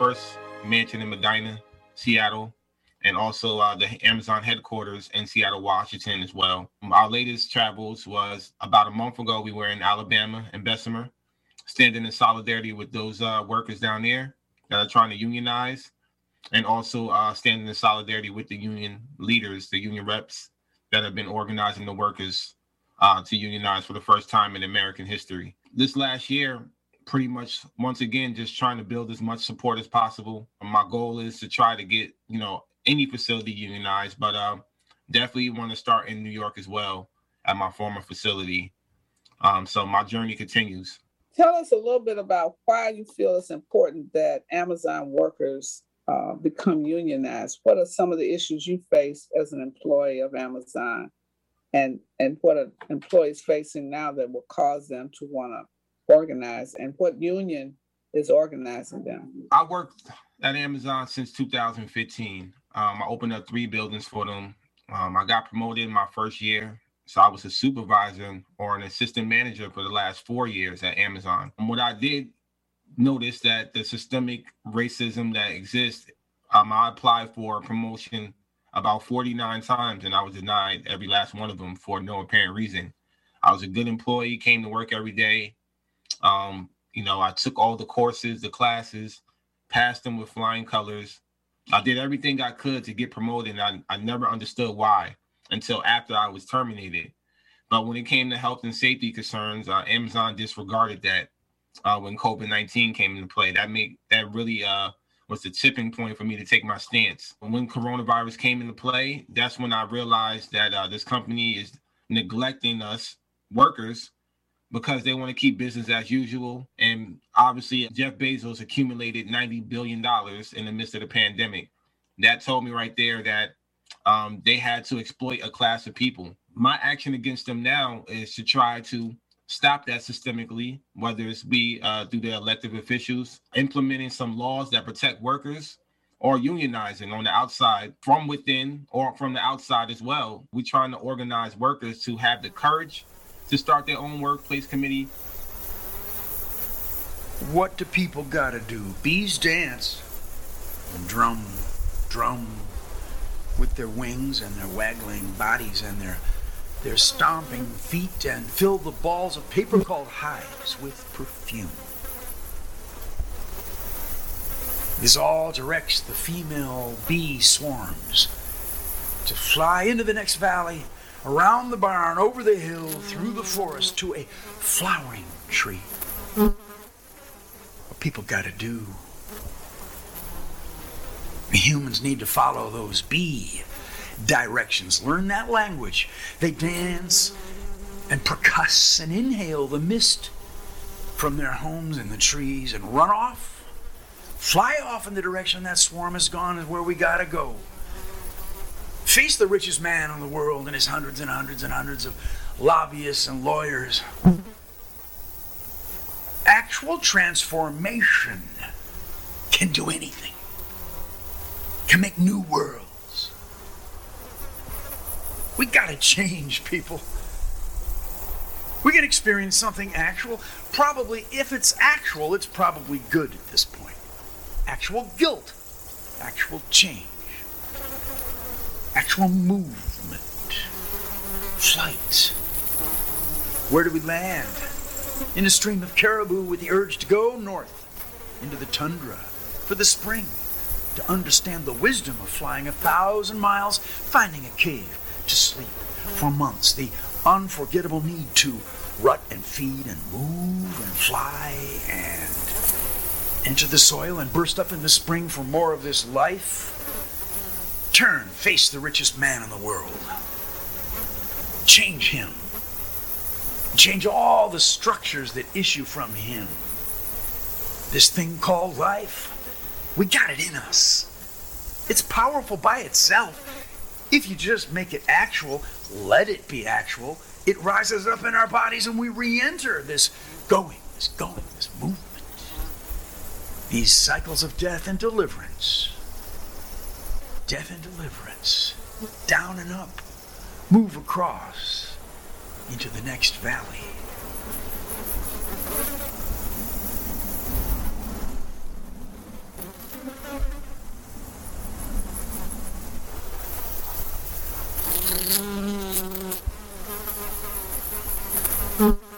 First mansion in Medina, Seattle, and also uh, the Amazon headquarters in Seattle, Washington, as well. Our latest travels was about a month ago. We were in Alabama and Bessemer, standing in solidarity with those uh, workers down there that are trying to unionize, and also uh, standing in solidarity with the union leaders, the union reps that have been organizing the workers uh, to unionize for the first time in American history. This last year, pretty much once again, just trying to build as much support as possible. My goal is to try to get, you know, any facility unionized, but uh, definitely want to start in New York as well at my former facility. Um, so my journey continues. Tell us a little bit about why you feel it's important that Amazon workers uh, become unionized. What are some of the issues you face as an employee of Amazon, and and what are employees facing now that will cause them to want to organize, and what union is organizing them? I worked at Amazon since 2015. Um, I opened up three buildings for them. Um, I got promoted in my first year. So I was a supervisor or an assistant manager for the last four years at Amazon. And what I did notice that the systemic racism that exists, um, I applied for promotion about 49 times and I was denied every last one of them for no apparent reason. I was a good employee, came to work every day. Um, you know, I took all the courses, the classes, passed them with flying colors. I did everything I could to get promoted. And I, I never understood why until after I was terminated. But when it came to health and safety concerns, uh, Amazon disregarded that uh, when COVID nineteen came into play. That made that really uh, was the tipping point for me to take my stance. When coronavirus came into play, that's when I realized that uh, this company is neglecting us workers because they want to keep business as usual. And obviously, Jeff Bezos accumulated $90 billion in the midst of the pandemic. That told me right there that um, they had to exploit a class of people. My action against them now is to try to stop that systemically, whether it's be uh, through the elected officials, implementing some laws that protect workers, or unionizing on the outside from within or from the outside as well. We're trying to organize workers to have the courage to start their own workplace committee. What do people gotta do? Bees dance and drum, drum with their wings and their waggling bodies and their their stomping feet and fill the balls of paper called hives with perfume. This all directs the female bee swarms to fly into the next valley, around the barn, over the hill, through the forest to a flowering tree. What people gotta do. Humans need to follow those bee directions. Learn that language. They dance and percuss and inhale the mist from their homes in the trees and run off. Fly off in the direction that swarm has gone is where we gotta go. Face the richest man in the world and his hundreds and hundreds and hundreds of lobbyists and lawyers. Actual transformation can do anything, can make new worlds. We gotta change, people. We can experience something actual. Probably, if it's actual, it's probably good at this point. Actual guilt, actual change, actual movement, flight. Where do we land? In a stream of caribou with the urge to go north into the tundra for the spring, to understand the wisdom of flying a thousand miles, finding a cave to sleep for months, the unforgettable need to rut and feed and move and fly and enter the soil and burst up in the spring for more of this life. Turn, face the richest man in the world. Change him. Change all the structures that issue from him. This thing called life, we got it in us. It's powerful by itself. If you just make it actual, let it be actual, it rises up in our bodies and we re enter this going, this going, this movement. These cycles of death and deliverance death and deliverance, down and up, move across into the next valley. Mm-hmm.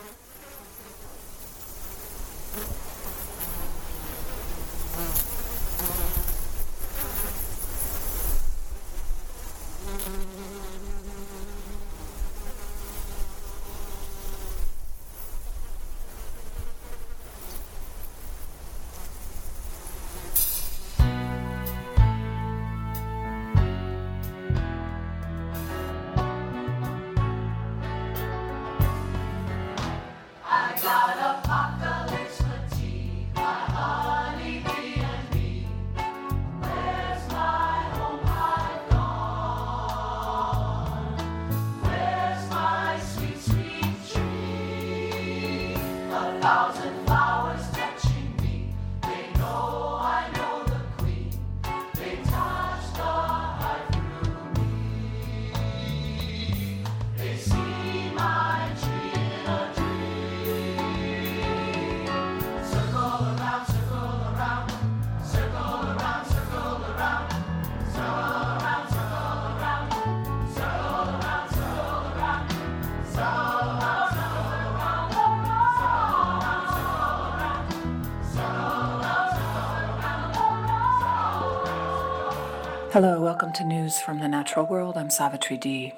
Hello, welcome to News from the Natural World. I'm Savitri D.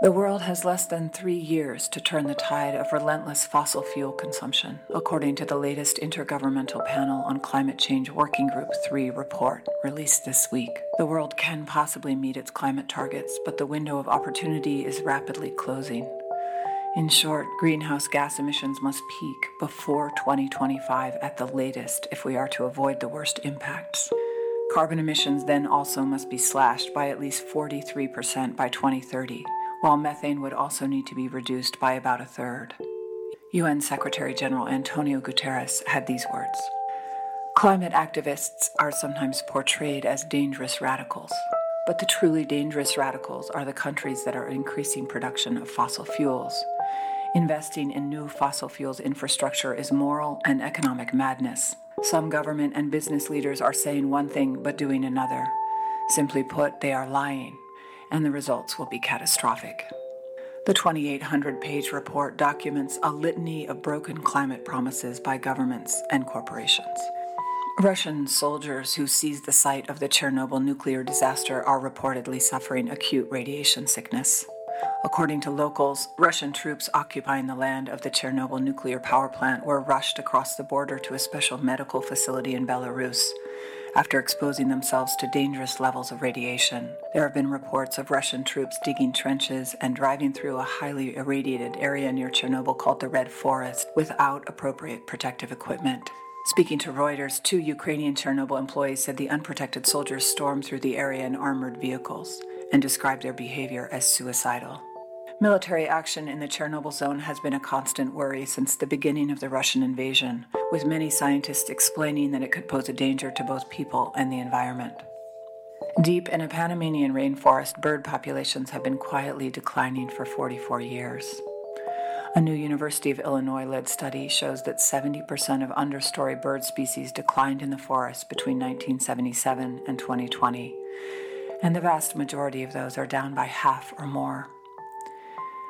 The world has less than three years to turn the tide of relentless fossil fuel consumption, according to the latest Intergovernmental Panel on Climate Change Working Group 3 report released this week. The world can possibly meet its climate targets, but the window of opportunity is rapidly closing. In short, greenhouse gas emissions must peak before 2025 at the latest if we are to avoid the worst impacts. Carbon emissions then also must be slashed by at least 43% by 2030, while methane would also need to be reduced by about a third. UN Secretary General Antonio Guterres had these words Climate activists are sometimes portrayed as dangerous radicals, but the truly dangerous radicals are the countries that are increasing production of fossil fuels. Investing in new fossil fuels infrastructure is moral and economic madness. Some government and business leaders are saying one thing but doing another. Simply put, they are lying, and the results will be catastrophic. The 2,800 page report documents a litany of broken climate promises by governments and corporations. Russian soldiers who seized the site of the Chernobyl nuclear disaster are reportedly suffering acute radiation sickness. According to locals, Russian troops occupying the land of the Chernobyl nuclear power plant were rushed across the border to a special medical facility in Belarus after exposing themselves to dangerous levels of radiation. There have been reports of Russian troops digging trenches and driving through a highly irradiated area near Chernobyl called the Red Forest without appropriate protective equipment. Speaking to Reuters, two Ukrainian Chernobyl employees said the unprotected soldiers stormed through the area in armored vehicles and described their behavior as suicidal. Military action in the Chernobyl zone has been a constant worry since the beginning of the Russian invasion, with many scientists explaining that it could pose a danger to both people and the environment. Deep in a Panamanian rainforest, bird populations have been quietly declining for 44 years. A new University of Illinois led study shows that 70% of understory bird species declined in the forest between 1977 and 2020, and the vast majority of those are down by half or more.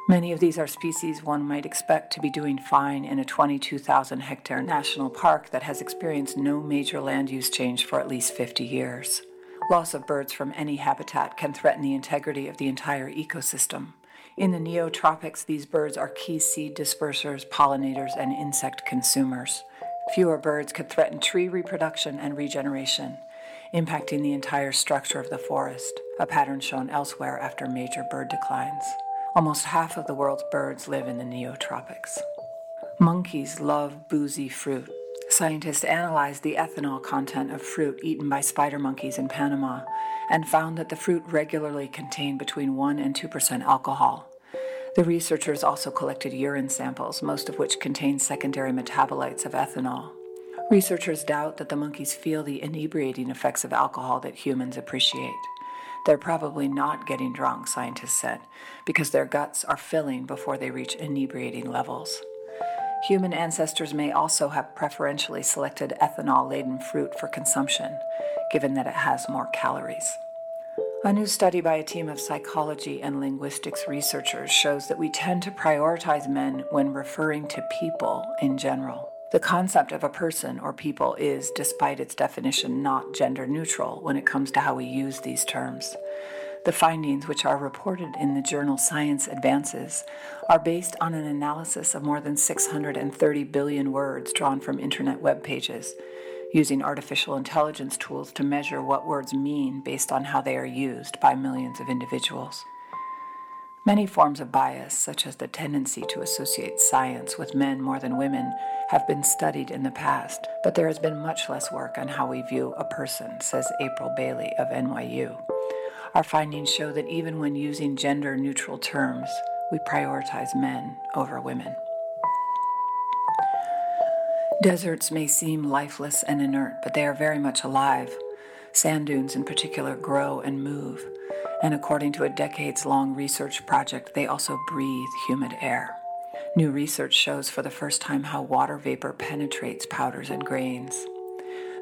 Many of these are species one might expect to be doing fine in a 22,000 hectare national park that has experienced no major land use change for at least 50 years. Loss of birds from any habitat can threaten the integrity of the entire ecosystem. In the neotropics, these birds are key seed dispersers, pollinators, and insect consumers. Fewer birds could threaten tree reproduction and regeneration, impacting the entire structure of the forest, a pattern shown elsewhere after major bird declines. Almost half of the world's birds live in the neotropics. Monkeys love boozy fruit. Scientists analyzed the ethanol content of fruit eaten by spider monkeys in Panama and found that the fruit regularly contained between 1 and 2% alcohol. The researchers also collected urine samples, most of which contained secondary metabolites of ethanol. Researchers doubt that the monkeys feel the inebriating effects of alcohol that humans appreciate. They're probably not getting drunk, scientists said, because their guts are filling before they reach inebriating levels. Human ancestors may also have preferentially selected ethanol laden fruit for consumption, given that it has more calories. A new study by a team of psychology and linguistics researchers shows that we tend to prioritize men when referring to people in general. The concept of a person or people is, despite its definition, not gender neutral when it comes to how we use these terms. The findings, which are reported in the journal Science Advances, are based on an analysis of more than 630 billion words drawn from internet web pages, using artificial intelligence tools to measure what words mean based on how they are used by millions of individuals. Many forms of bias, such as the tendency to associate science with men more than women, have been studied in the past, but there has been much less work on how we view a person, says April Bailey of NYU. Our findings show that even when using gender neutral terms, we prioritize men over women. Deserts may seem lifeless and inert, but they are very much alive. Sand dunes, in particular, grow and move. And according to a decades long research project, they also breathe humid air. New research shows for the first time how water vapor penetrates powders and grains.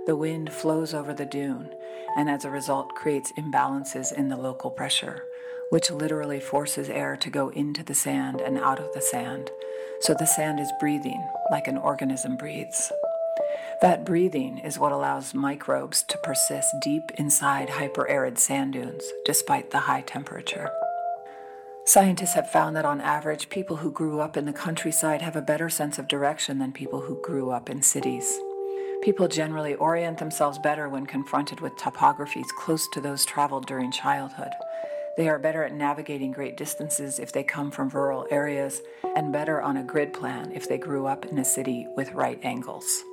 The wind flows over the dune, and as a result, creates imbalances in the local pressure, which literally forces air to go into the sand and out of the sand. So the sand is breathing like an organism breathes. That breathing is what allows microbes to persist deep inside hyperarid sand dunes despite the high temperature. Scientists have found that on average, people who grew up in the countryside have a better sense of direction than people who grew up in cities. People generally orient themselves better when confronted with topographies close to those traveled during childhood. They are better at navigating great distances if they come from rural areas, and better on a grid plan if they grew up in a city with right angles.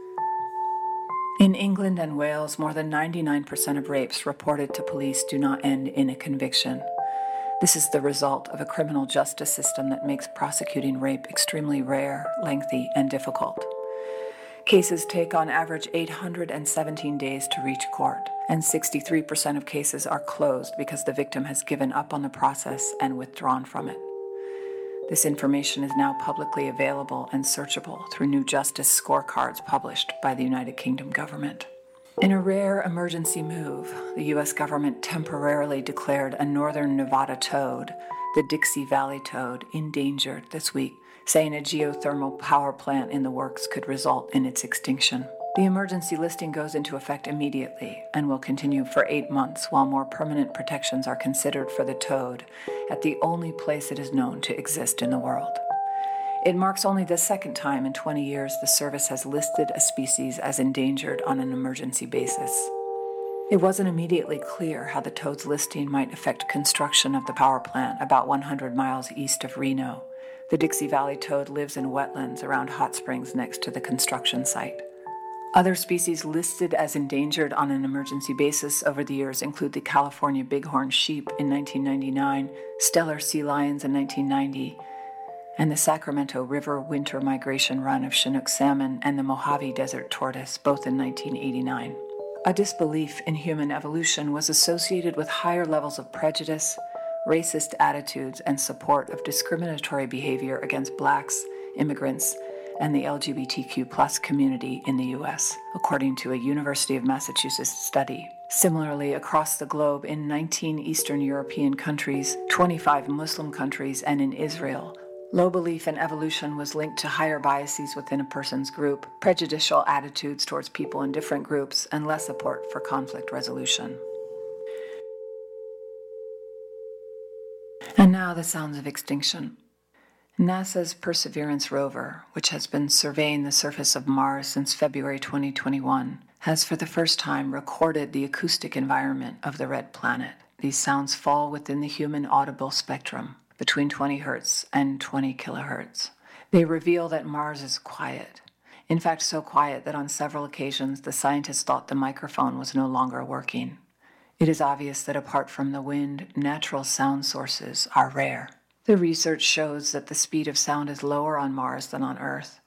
In England and Wales, more than 99% of rapes reported to police do not end in a conviction. This is the result of a criminal justice system that makes prosecuting rape extremely rare, lengthy, and difficult. Cases take on average 817 days to reach court, and 63% of cases are closed because the victim has given up on the process and withdrawn from it. This information is now publicly available and searchable through new justice scorecards published by the United Kingdom government. In a rare emergency move, the U.S. government temporarily declared a northern Nevada toad, the Dixie Valley toad, endangered this week, saying a geothermal power plant in the works could result in its extinction. The emergency listing goes into effect immediately and will continue for eight months while more permanent protections are considered for the toad at the only place it is known to exist in the world. It marks only the second time in 20 years the service has listed a species as endangered on an emergency basis. It wasn't immediately clear how the toad's listing might affect construction of the power plant about 100 miles east of Reno. The Dixie Valley toad lives in wetlands around hot springs next to the construction site. Other species listed as endangered on an emergency basis over the years include the California bighorn sheep in 1999, Steller sea lions in 1990, and the Sacramento River winter migration run of Chinook salmon and the Mojave Desert tortoise, both in 1989. A disbelief in human evolution was associated with higher levels of prejudice, racist attitudes, and support of discriminatory behavior against blacks, immigrants, and the LGBTQ plus community in the US, according to a University of Massachusetts study. Similarly, across the globe, in 19 Eastern European countries, 25 Muslim countries, and in Israel, Low belief in evolution was linked to higher biases within a person's group, prejudicial attitudes towards people in different groups, and less support for conflict resolution. And now the sounds of extinction. NASA's Perseverance rover, which has been surveying the surface of Mars since February 2021, has for the first time recorded the acoustic environment of the red planet. These sounds fall within the human audible spectrum between 20 hertz and 20 kilohertz. They reveal that Mars is quiet. In fact, so quiet that on several occasions the scientists thought the microphone was no longer working. It is obvious that apart from the wind, natural sound sources are rare. The research shows that the speed of sound is lower on Mars than on Earth.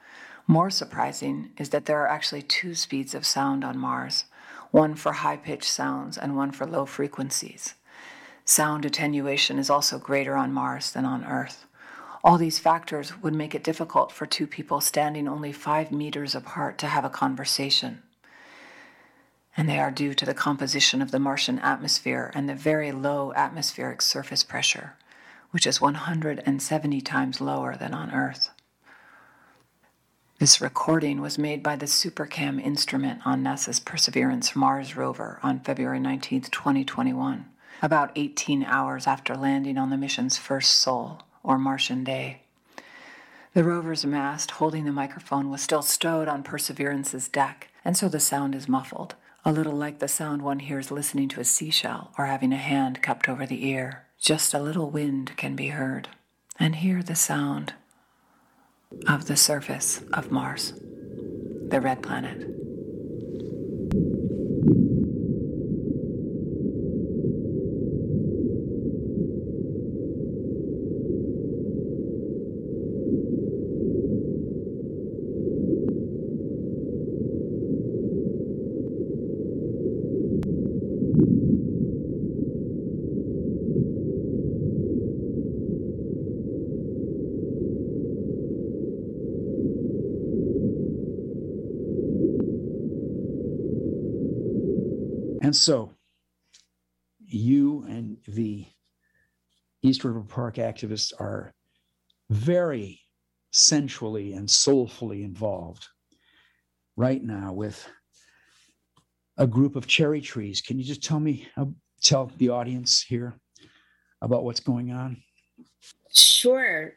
More surprising is that there are actually two speeds of sound on Mars one for high pitched sounds and one for low frequencies. Sound attenuation is also greater on Mars than on Earth. All these factors would make it difficult for two people standing only five meters apart to have a conversation. and they are due to the composition of the Martian atmosphere and the very low atmospheric surface pressure, which is 170 times lower than on Earth. This recording was made by the SuperCam instrument on NASA's Perseverance Mars rover on February 19, 2021, about 18 hours after landing on the mission's first sol, or Martian day. The rover's mast holding the microphone was still stowed on Perseverance's deck, and so the sound is muffled, a little like the sound one hears listening to a seashell or having a hand cupped over the ear. Just a little wind can be heard, and hear the sound of the surface of Mars, the red planet. And so you and the East River Park activists are very sensually and soulfully involved right now with a group of cherry trees. Can you just tell me, uh, tell the audience here about what's going on? Sure.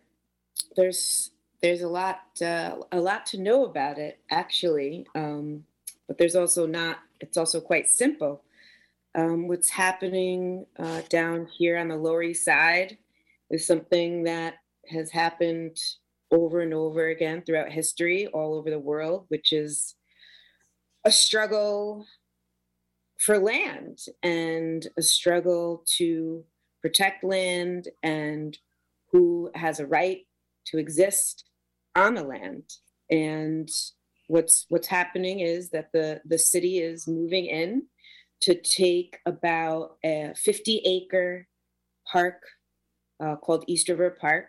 There's there's a lot uh, a lot to know about it actually, um, but there's also not. It's also quite simple. Um, what's happening uh, down here on the Lower East Side is something that has happened over and over again throughout history, all over the world, which is a struggle for land and a struggle to protect land and who has a right to exist on the land. And what's what's happening is that the the city is moving in to take about a 50 acre park uh, called East River Park,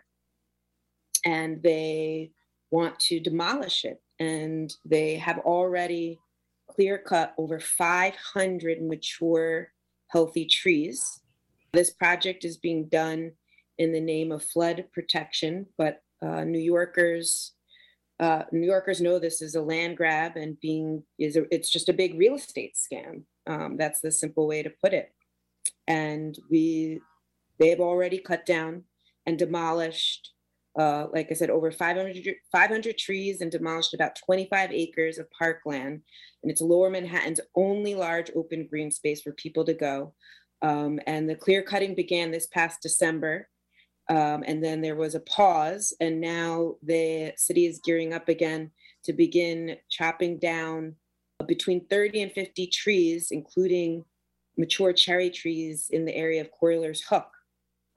and they want to demolish it. And they have already clear cut over 500 mature, healthy trees. This project is being done in the name of flood protection, but uh, New Yorkers. Uh, New Yorkers know this is a land grab and being is a, it's just a big real estate scam. Um, that's the simple way to put it. And we, they've already cut down and demolished, uh, like I said, over 500, 500 trees and demolished about 25 acres of parkland. And it's lower Manhattan's only large open green space for people to go. Um, and the clear cutting began this past December. Um, and then there was a pause, and now the city is gearing up again to begin chopping down between 30 and 50 trees, including mature cherry trees in the area of Corlears Hook.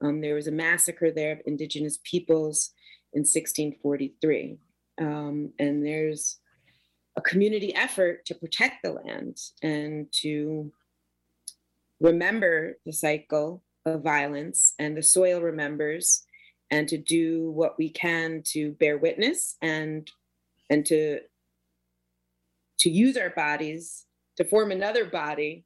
Um, there was a massacre there of indigenous peoples in 1643. Um, and there's a community effort to protect the land and to remember the cycle of violence and the soil remembers and to do what we can to bear witness and and to to use our bodies to form another body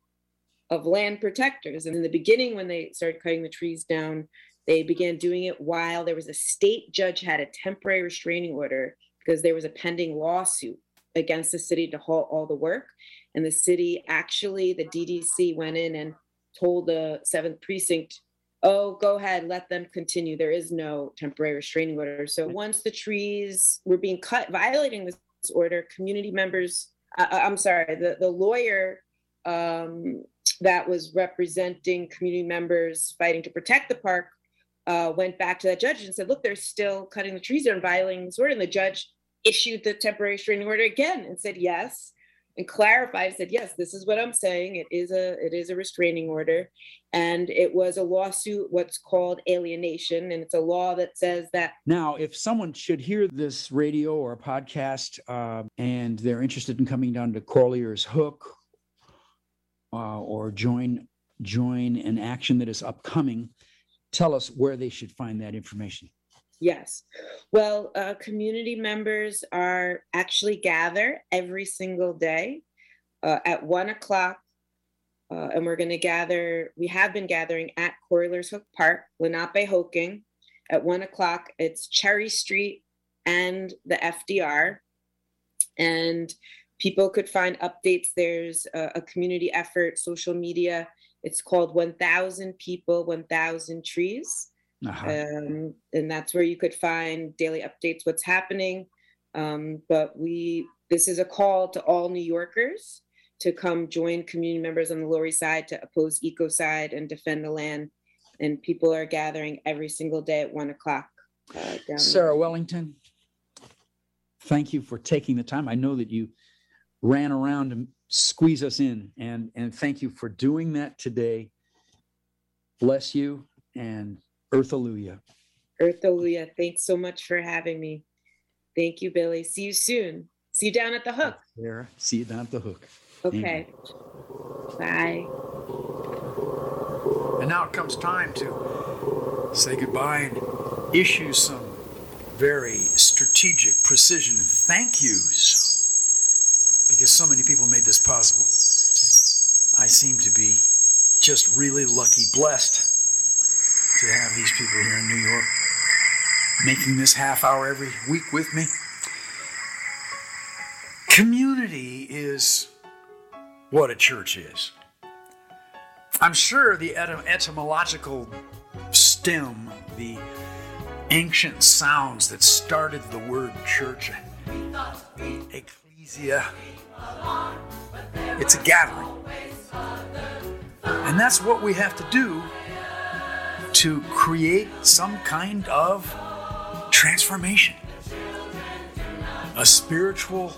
of land protectors. And in the beginning, when they started cutting the trees down, they began doing it while there was a state judge had a temporary restraining order because there was a pending lawsuit against the city to halt all the work. And the city actually, the DDC went in and told the seventh precinct, oh, go ahead, let them continue. There is no temporary restraining order. So once the trees were being cut, violating this order, community members I, I'm sorry, the, the lawyer um, that was representing community members fighting to protect the park uh, went back to that judge and said, look, they're still cutting the trees, they're violating this order. And the judge issued the temporary restraining order again and said, yes, and clarified, said, yes, this is what I'm saying. It is a it is a restraining order. And it was a lawsuit, what's called alienation. And it's a law that says that Now, if someone should hear this radio or podcast uh, and they're interested in coming down to Corlears Hook uh, or join join an action that is upcoming, tell us where they should find that information. Yes. Well, uh, community members are actually gather every single day uh, at one o'clock. Uh, and we're going to gather, we have been gathering at Corlears Hook Park, Lenape Hoking at one o'clock. It's Cherry Street and the FDR. And people could find updates. There's a, a community effort, social media. It's called 1000 People, 1000 Trees. Uh-huh. Um, and that's where you could find daily updates, what's happening. Um, but we, this is a call to all New Yorkers to come join community members on the Lower East Side to oppose ecocide and defend the land. And people are gathering every single day at one o'clock. Uh, down Sarah Wellington, thank you for taking the time. I know that you ran around to squeeze us in, and and thank you for doing that today. Bless you and Earth Alleluia. Earth Alleluia. Thanks so much for having me. Thank you, Billy. See you soon. See you down at the hook. Sarah, see you down at the hook. Okay. Bye. And now it comes time to say goodbye and issue some very strategic precision thank yous because so many people made this possible. I seem to be just really lucky, blessed to have these people here in New York making this half hour every week with me. Community is what a church is. I'm sure the etym- etymological stem, the ancient sounds that started the word church, ecclesia, it's a gathering. And that's what we have to do to create some kind of transformation. A spiritual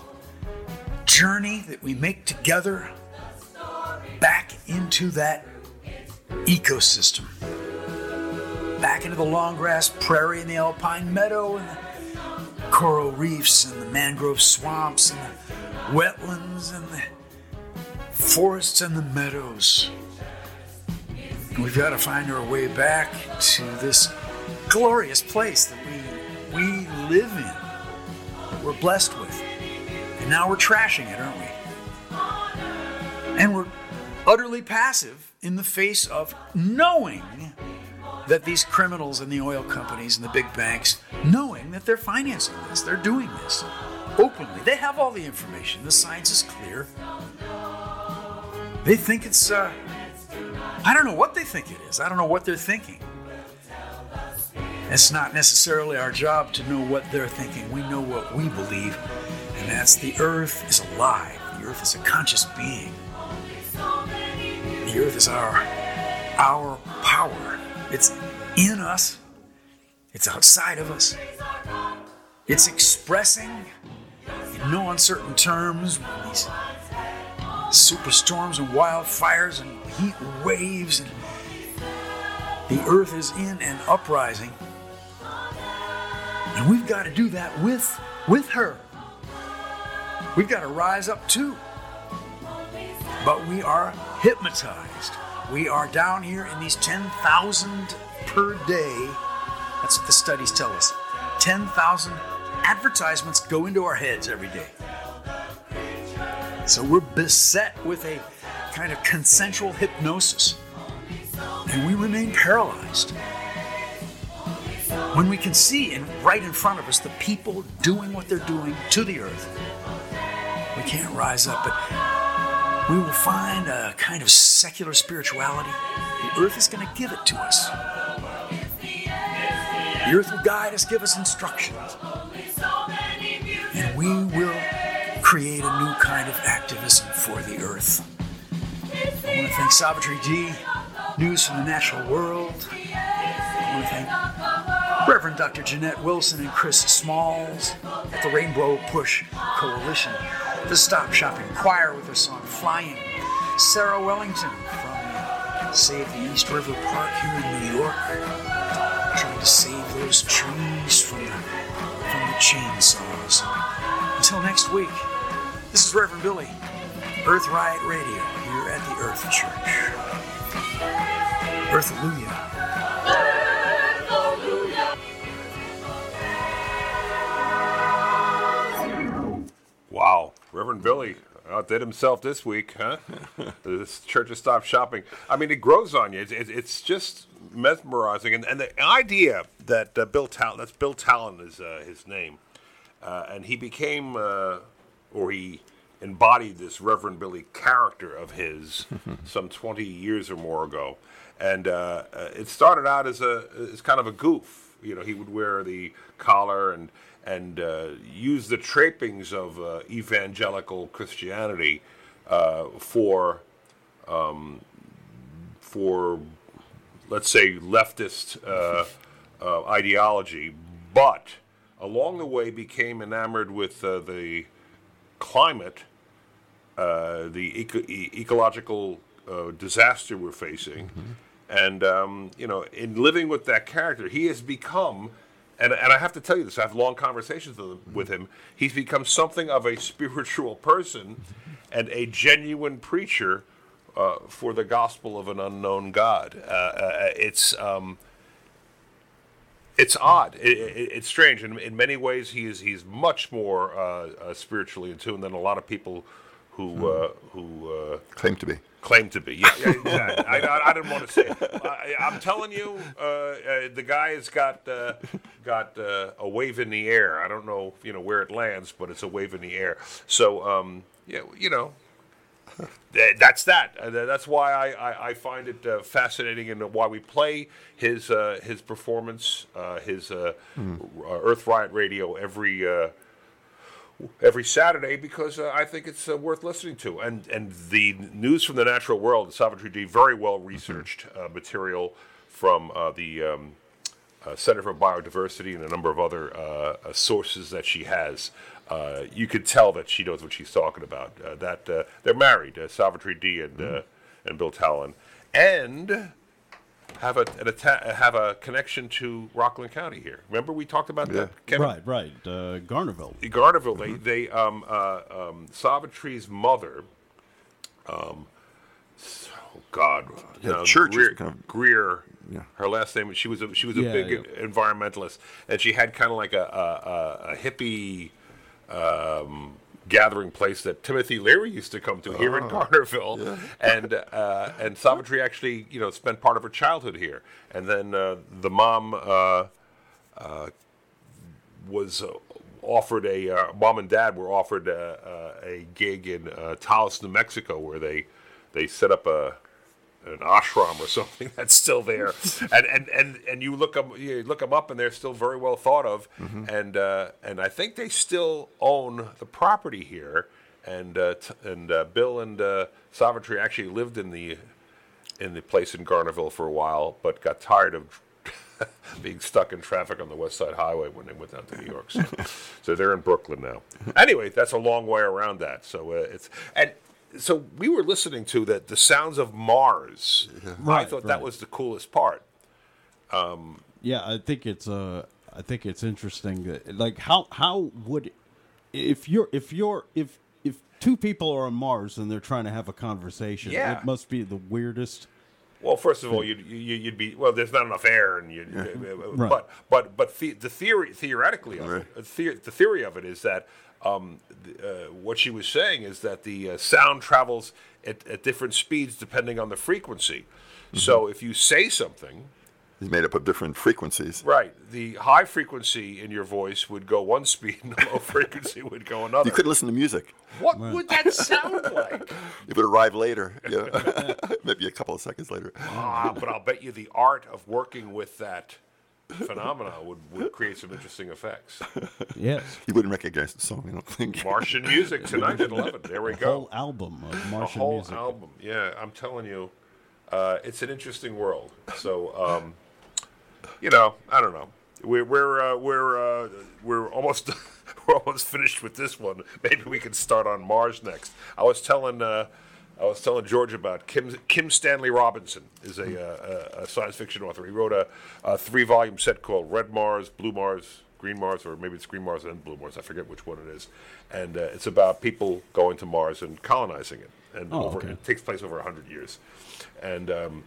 journey that we make together back into that ecosystem. Back into the long grass prairie and the alpine meadow and the coral reefs and the mangrove swamps and the wetlands and the forests and the meadows. We've got to find our way back to this glorious place that we we live in, that we're blessed with. And now we're trashing it, aren't we? And we're utterly passive in the face of knowing that these criminals and the oil companies and the big banks, knowing that they're financing this, they're doing this openly. They have all the information. The science is clear. They think it's, uh, I don't know what they think it is. I don't know what they're thinking. It's not necessarily our job to know what they're thinking. We know what we believe, and that's the earth is alive. The earth is a conscious being. The earth is our our power. It's in us. It's outside of us. It's expressing in no uncertain terms these superstorms and wildfires and heat waves and the earth is in an uprising. And we've got to do that with with her. We've got to rise up too. But we are hypnotized. We are down here in these 10,000 per day. That's what the studies tell us. 10,000 advertisements go into our heads every day. So we're beset with a kind of consensual hypnosis. And we remain paralyzed. When we can see and right in front of us the people doing what they're doing to the earth, we can't rise up, but we will find a kind of secular spirituality. The earth is going to give it to us. The earth will guide us, give us instructions. And we will create a new kind of activism for the earth. I want to thank Savitri D, News from the Natural World. I want to thank Reverend Dr. Janette Wilson and Chris Smalls at the Rainbow Push Coalition, the Stop Shopping Choir with their song Flying, Sarah Wellington from Save the East River Park here in New York, trying to save those trees from the, from the chainsaws. Until next week, this is Reverend Billy, Earth Riot Radio, here at the Earth Church. Earth Alleluia. Wow, Reverend Billy, outdid himself this week, huh? this church has stopped shopping. I mean, it grows on you. It's, it's, it's just mesmerizing, and, and the idea that uh, Bill Talen, that's Bill Talen is uh, his name, uh, and he became, uh, or he embodied this Reverend Billy character of his some 20 years or more ago, and uh, uh, it started out as a as kind of a goof. You know, he would wear the collar and and uh, use the trappings of uh, evangelical Christianity uh, for um, for let's say leftist uh, uh, ideology, but along the way became enamored with uh, the climate, uh, the eco- e- ecological uh, disaster we're facing, and um, you know, in living with that character, he has become. And, and I have to tell you this. I have long conversations with him, with him. He's become something of a spiritual person and a genuine preacher uh, for the gospel of an unknown God. Uh, uh, it's um, it's odd. It, it, it's strange. In, in many ways, he is he's much more uh, uh, spiritually in tune than a lot of people who uh, who uh, Claim to be. claim to be. Yeah, yeah exactly. I, I, I didn't want to say. It. I, I'm telling you, uh, uh, the guy has got uh, got uh, a wave in the air. I don't know, you know, where it lands, but it's a wave in the air. So, um, yeah, you know, that's that. Uh, that's why I, I, I find it uh, fascinating and why we play his uh, his performance, uh, his uh, uh, Earth Riot Radio every uh, every Saturday because uh, I think it's uh, worth listening to. And and the news from the natural world, Savitri D, very well researched uh, material from uh, the um, uh, Center for Biodiversity and a number of other sources that she has. Uh, you could tell that she knows what she's talking about. Uh, that uh, they're married, uh, Savitri D and uh, and Bill Talen, and have a an atta- have a connection to Rockland County here. Remember we talked about that, Kevin? Right, right. Uh, Garnerville. Garnerville, they, they um, uh, um, Savitri's mother, um, s- oh God, Yeah, uh, church Greer, kind of- Greer, Yeah. her last name. She was a, she was a Yeah, big yeah. environmentalist, and she had kind of like a, a, a, a hippie um, gathering place that Timothy Leary used to come to here in Garnerville, and uh, and Savitri actually you know spent part of her childhood here, and then uh, the mom. Uh, was uh, offered a uh, mom and dad were offered uh, uh, a gig in uh, Taos, New Mexico, where they they set up a an ashram or something that's still there, and and and and you look them you look them up, and they're still very well thought of, and uh, and I think they still own the property here, and uh, t- and uh, Bill and uh, Savitri actually lived in the in the place in Garnerville for a while, but got tired of being stuck in traffic on the West Side Highway when they went down to New York. So, so they're in Brooklyn now. Anyway, that's a long way around that. So uh, it's and so we were listening to that the sounds of Mars. I Right, thought that was the coolest part. Um, yeah, I think it's uh, I think it's interesting. That, like, how how would if you're if you're if if two people are on Mars and they're trying to have a conversation, Yeah. it must be the weirdest. Well, first of all, you'd, you- you'd be well. There's not enough air, and you. Uh, uh, right. But but but the, the theory theoretically of Right. it, the theory of it is that um, th- uh, what she was saying is that the uh, sound travels at, at different speeds depending on the frequency. So if you say something, He's made up of different frequencies. right, the high frequency in your voice would go one speed, and the low frequency would go another. You couldn't listen to music. what would that sound like? It would arrive later. Yeah. Maybe a couple of seconds later. Ah, but I'll bet you the art of working with that phenomena would, would create some interesting effects. Yes, You wouldn't recognize the song, I don't think. Martian music tonight at 11. There we a go. whole album of A Martian whole music. album. Yeah, I'm telling you, uh, it's an interesting world. So, um, you know, I don't know. We're we're uh, we're uh, we're almost we're almost finished with this one. Maybe we can start on Mars next. I was telling uh, I was telling George about Kim Kim Stanley Robinson is a, uh, a, a science fiction author. He wrote a, a three volume set called Red Mars, Blue Mars, Green Mars, or maybe it's Green Mars and Blue Mars. I forget which one it is. And uh, it's about people going to Mars and colonizing it. And Oh, over, okay. it takes place over hundred years. And um,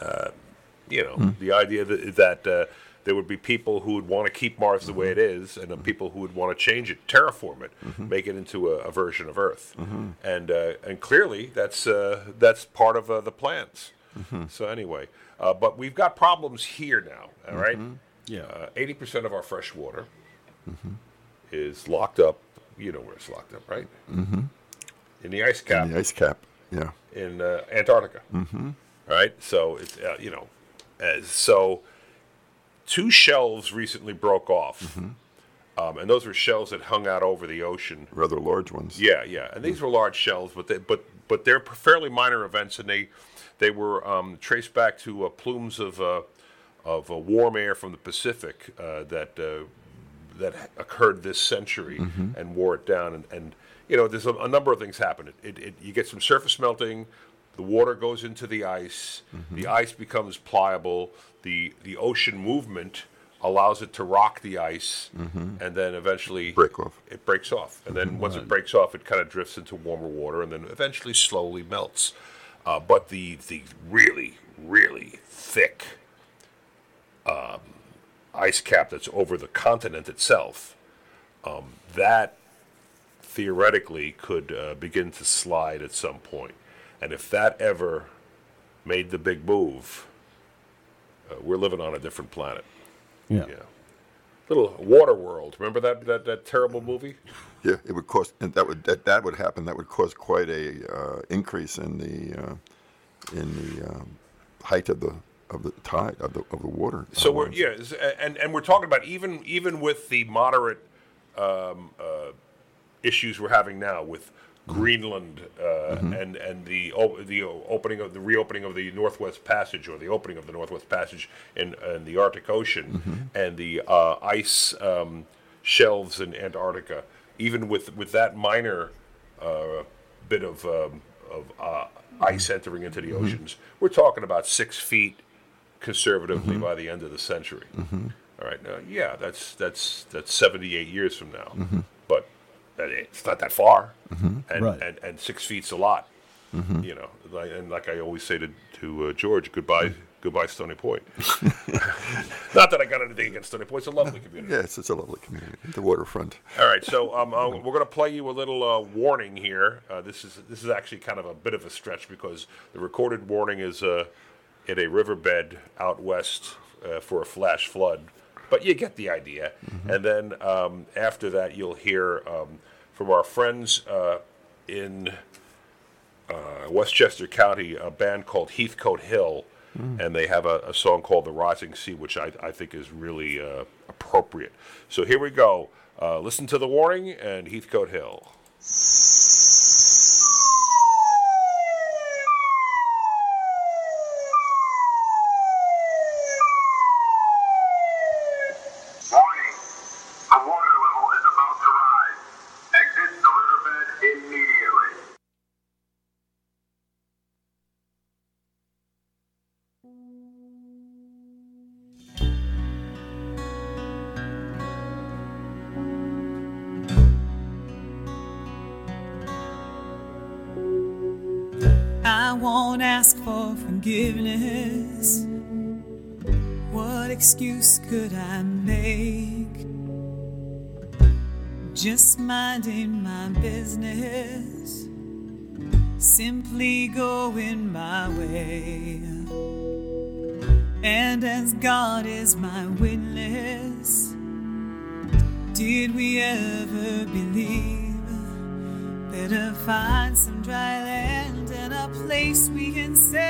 uh, you know, Hmm. the idea that, that uh, there would be people who would want to keep Mars the way it is, and then people who would want to change it, terraform it, make it into a, a version of Earth. And uh, and clearly, that's uh, that's part of uh, the plans. So anyway, uh, but we've got problems here now. All right. Yeah. Uh, Eighty percent of our fresh water is locked up. You know where it's locked up, right? Mm-hmm. In the ice cap In the ice cap. Yeah. in uh, Antarctica. Mm-hmm. Right. So it's uh, you know, so two shelves recently broke off, um, and those were shelves that hung out over the ocean. Rather large ones. Yeah, yeah, and these were large shelves, but they, but but they're fairly minor events, and they they were um, traced back to uh, plumes of uh, of uh, warm air from the Pacific uh, that uh, that occurred this century Mhm. and wore it down, and, and you know there's a, a number of things happen. It, it, it you get some surface melting, the water goes into the ice, the ice becomes pliable, the the ocean movement allows it to rock the ice, Mhm. and then eventually Break off. it breaks off, and then once it breaks off, it kind of drifts into warmer water, and then eventually slowly melts. Uh, but the the really really thick um, ice cap that's over the continent itself, um, that theoretically could uh, begin to slide at some point, and if that ever made the big move, uh, we're living on a different planet. Yeah. Yeah. Little Water World. Remember that that, that terrible movie? Yeah, it would cost, and that would that, that would happen. That would cause quite a uh, increase in the uh, in the um, height of the of the tide of the of the water. So we're yeah, and and we're talking about even even with the moderate um, uh, issues we're having now with Greenland uh, and and the the opening of the reopening of the Northwest Passage or the opening of the Northwest Passage in, in the Arctic Ocean and the uh, ice um, shelves in Antarctica. Even with with that minor uh, bit of um, of uh, ice entering into the oceans, we're talking about six feet conservatively by the end of the century. All right, now yeah, that's that's that's seventy eight years from now, it's not that far, and, Right. and and six feet's a lot. You know, and like I always say to to uh, George, goodbye, goodbye, Stony Point. not that I got anything against Stony Point; it's a lovely community. Yes, it's a lovely community. The waterfront. All right, so um, uh, we're going to play you a little uh, warning here. Uh, this is this is actually kind of a bit of a stretch because the recorded warning is uh, in a riverbed out west uh, for a flash flood, but you get the idea. And then um, after that, you'll hear um, from our friends uh, in uh, Westchester County a band called Heathcote Hill, and they have a, a song called "The Rising Sea," which I, I think is really uh, appropriate. So here we go. Uh, listen to the warning and Heathcote Hill. Going my way. And as God is my witness, did we ever believe? Better find some dry land and a place we can stand.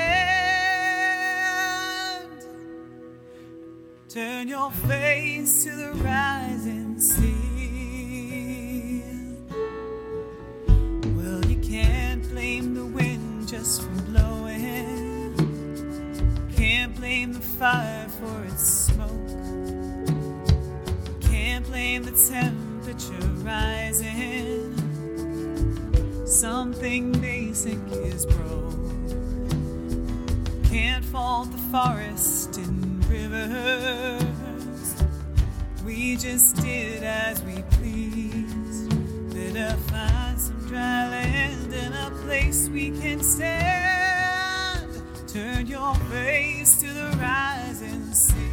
Turn your face to the rising sea. For blowing. Can't blame the fire for its smoke. Can't blame the temperature rising. Something basic is broke. Can't fault the forest and rivers. We just did as we pleased. Better find dry land and a place we can stand. Turn your face to the rising sea.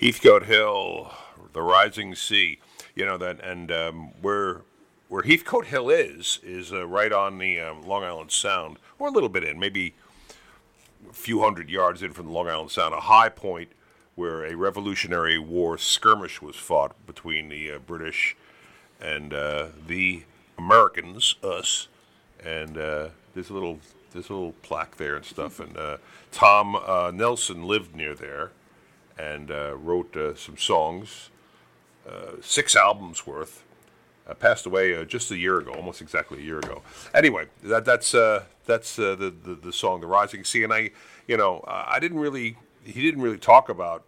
Heathcote Hill, the rising sea. You know that, and um, where where Heathcote Hill is is uh, right on the um, Long Island Sound, or a little bit in, maybe a few hundred yards in from the Long Island Sound, a high point where a Revolutionary War skirmish was fought between the uh, British and uh, the Americans, us, and uh, there's a little a little plaque there and stuff. And uh, Tom uh, Nelson lived near there and uh, wrote uh, some songs, uh, six albums worth. Uh, passed away uh, just a year ago, almost exactly a year ago. Anyway, that, that's that's the, the the song, "The Rising Sea," and I, you know, I didn't really, he didn't really talk about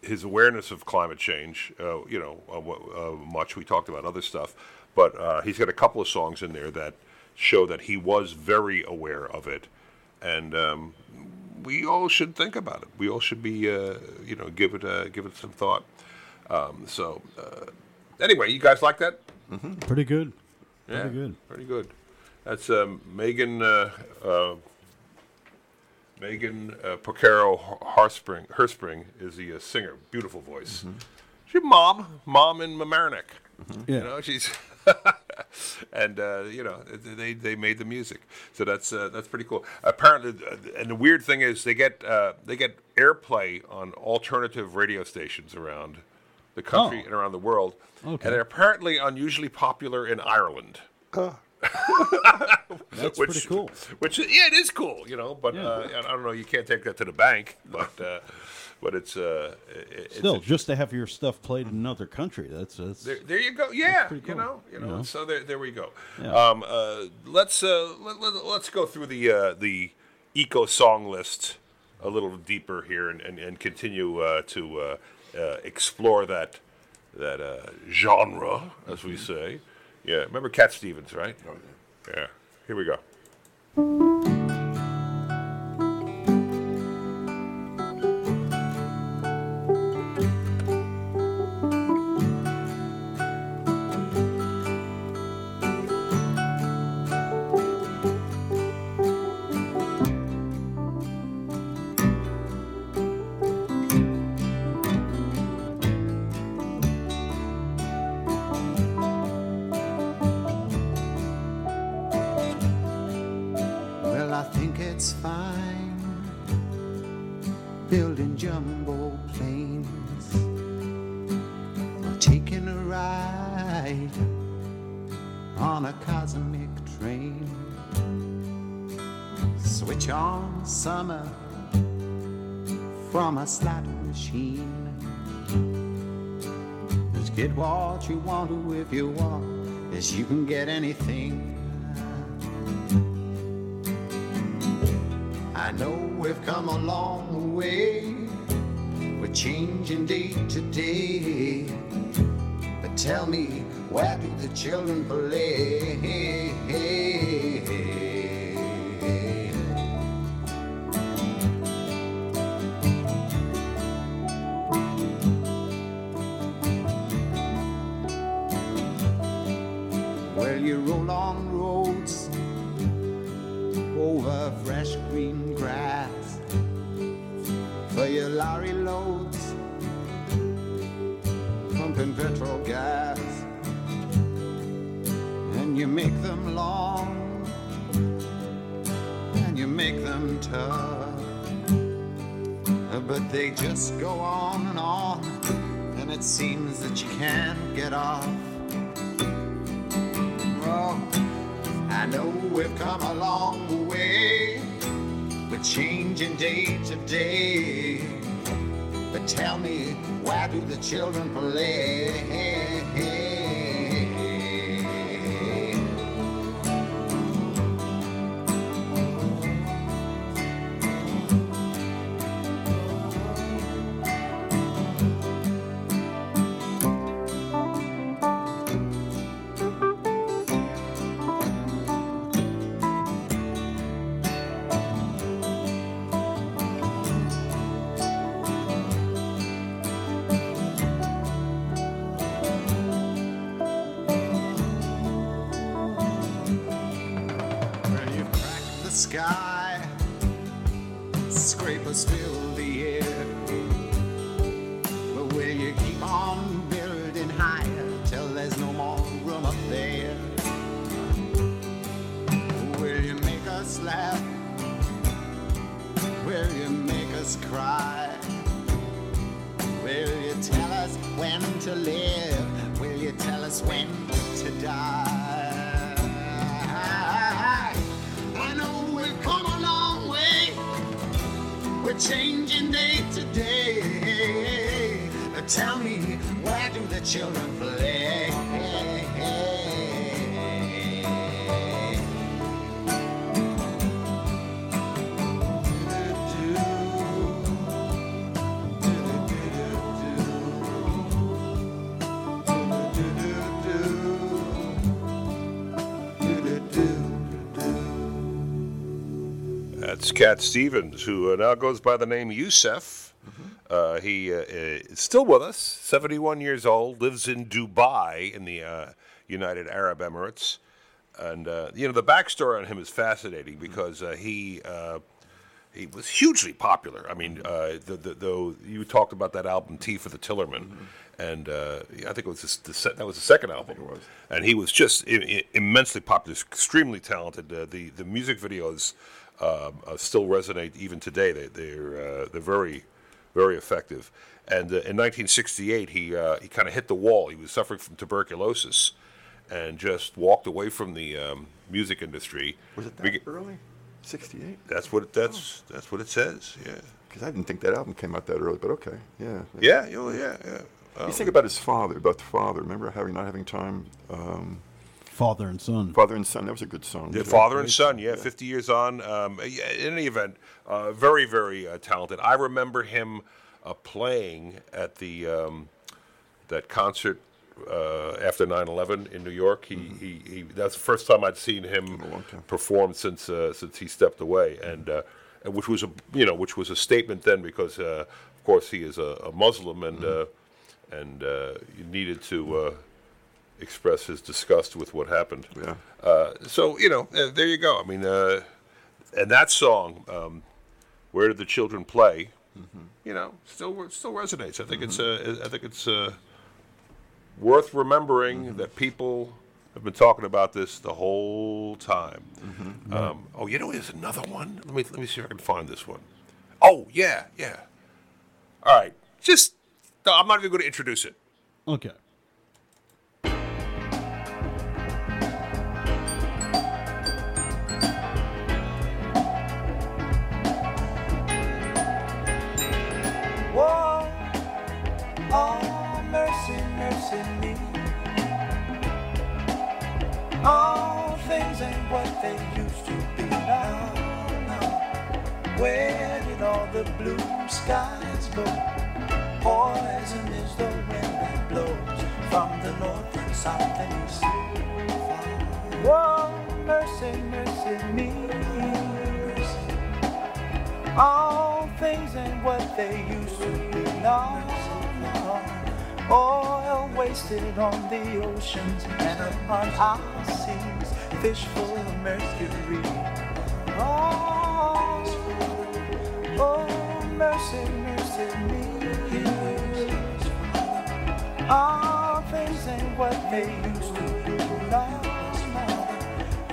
his awareness of climate change, you know, much. We talked about other stuff, but he's got a couple of songs in there that show that he was very aware of it, and um, we all should think about it. We all should be, uh, you know, give it uh, give it some thought. Um, so, uh, anyway, you guys like that? Mm-hmm. Pretty good. Yeah, Pretty good. Pretty good. That's um, Megan uh, uh, Megan uh, Porcaro Herspring. Herspring is the uh, singer. Beautiful voice. She's mom, mom in Mamaroneck. Yeah. You know, she's and uh, you know they they made the music, so that's uh, that's pretty cool. Apparently, uh, and the weird thing is they get uh, they get airplay on alternative radio stations around the country Oh. and around the world, Okay. and they're apparently unusually popular in Ireland. That's which, pretty cool. Which yeah, it is cool, you know. But uh, I don't know. You can't take that to the bank, but uh, but it's uh, it- it's Still, just to have your stuff played in another country, that's, that's there, there you go. Yeah, pretty you know, you know. You know? So there, there we go. Yeah. Um, uh, let's uh, let, let, let's go through the uh, the eco song list a little deeper here and, and, and continue uh, to uh, uh, explore that that uh, genre, as we say. Yeah, remember Cat Stevens, right? Oh, yeah. Yeah. Here we go. What you want to if you want, as you can get anything. I know we've come a long way. We're changing day to day. But tell me, where do the children play? Children play? Sky, scrapers fill Cat Stevens, who uh, now goes by the name Yusuf. Uh, he uh, is still with us, 71 years old, lives in Dubai in the uh, United Arab Emirates. And, uh, you know, the backstory on him is fascinating because uh, he. Uh, he was hugely popular. I mean, uh, the, the, the, you talked about that album Tea for the Tillerman," and uh, I think it was the, that was the second album. And he was just I- I- immensely popular, extremely talented. Uh, the the music videos um, uh, still resonate even today. They, they're uh, they're very very effective. And uh, in 1968, he uh, he kind of hit the wall. He was suffering from tuberculosis, and just walked away from the um, music industry. Was it that Beg- early? 68? That's what it, that's that's what it says. Yeah. Because I didn't think that album came out that early, but okay. Yeah. Yeah, oh, yeah, yeah. You Um, think about his father, about the father. Remember having not having time? Um, Father and son. Father and son. That was a good song. Yeah, father and son, yeah, 50 years on. Um, in any event, uh, very, very uh, talented. I remember him uh, playing at the um, that concert uh, after 9/11 in New York. He, he, he that's the first time I'd seen him perform since uh, since he stepped away, and uh, and which was a you know which was a statement then because uh, of course he is a, a Muslim and uh, and uh, needed to. Express his disgust with what happened. Yeah. Uh, so you know, uh, there you go. I mean, uh, and that song, um, "Where Did the Children Play?" You know, still still resonates. I think it's uh, I think it's uh, worth remembering that people have been talking about this the whole time. Um, oh, you know, there's another one. Let me let me see if I can find this one. Oh yeah, yeah. All right, just no, I'm not even going to introduce it. Okay. What they used to be now. now. Where did all the blue skies go? Poison is the wind that blows from the north and south and east. Whoa, mercy, mercy me. All things ain't what they used to be now. Wasted on the oceans and upon our seas, fish full of mercury. Oh, oh mercy, mercy me. All things ain't what they used to be now.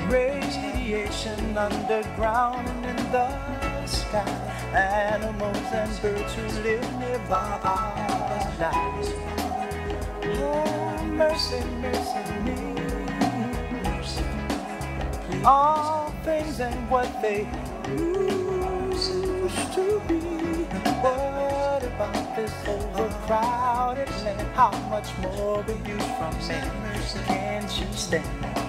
Radiation underground and in the sky. Animals and birds who live nearby are alive. Oh, mercy, mercy me. Mercy. All things and what they used to be. What about this overcrowded land? How much more abuse from men can she stand?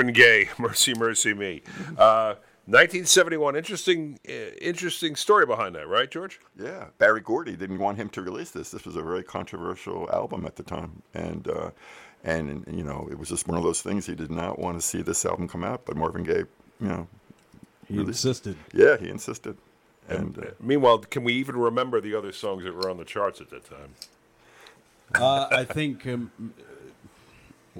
Marvin Gaye, Mercy, Mercy Me. Uh, 1971. Interesting, uh, interesting story behind that, right, George? Yeah, Berry Gordy didn't want him to release this. This was a very controversial album at the time, and uh, and you know it was just one of those things. He did not want to see this album come out, but Marvin Gaye, you know, He released- insisted. Yeah, he insisted. And And uh, meanwhile, can we even remember the other songs that were on the charts at that time? Uh, I think um,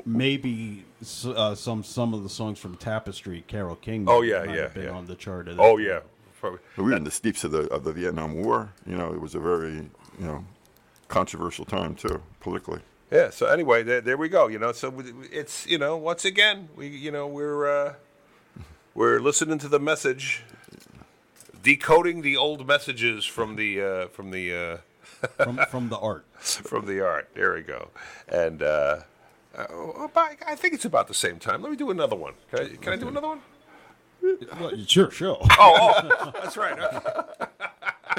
maybe uh, some some of the songs from Tapestry, Carole King. Oh, yeah, might yeah, have been yeah. on the chart. At that Oh time. yeah, probably. we were in the steeps of the of the Vietnam War. You know, it was a very you know controversial time too politically. Yeah. So anyway, there, there we go. You know, so it's you know once again we you know we're uh, we're listening to the message, decoding the old messages from the uh, from the uh, from from the art from the art. There we go. And uh, uh, oh, I think it's about the same time. Let me do another one. Can I, can I do another one? Well, sure, sure. Oh, oh that's right.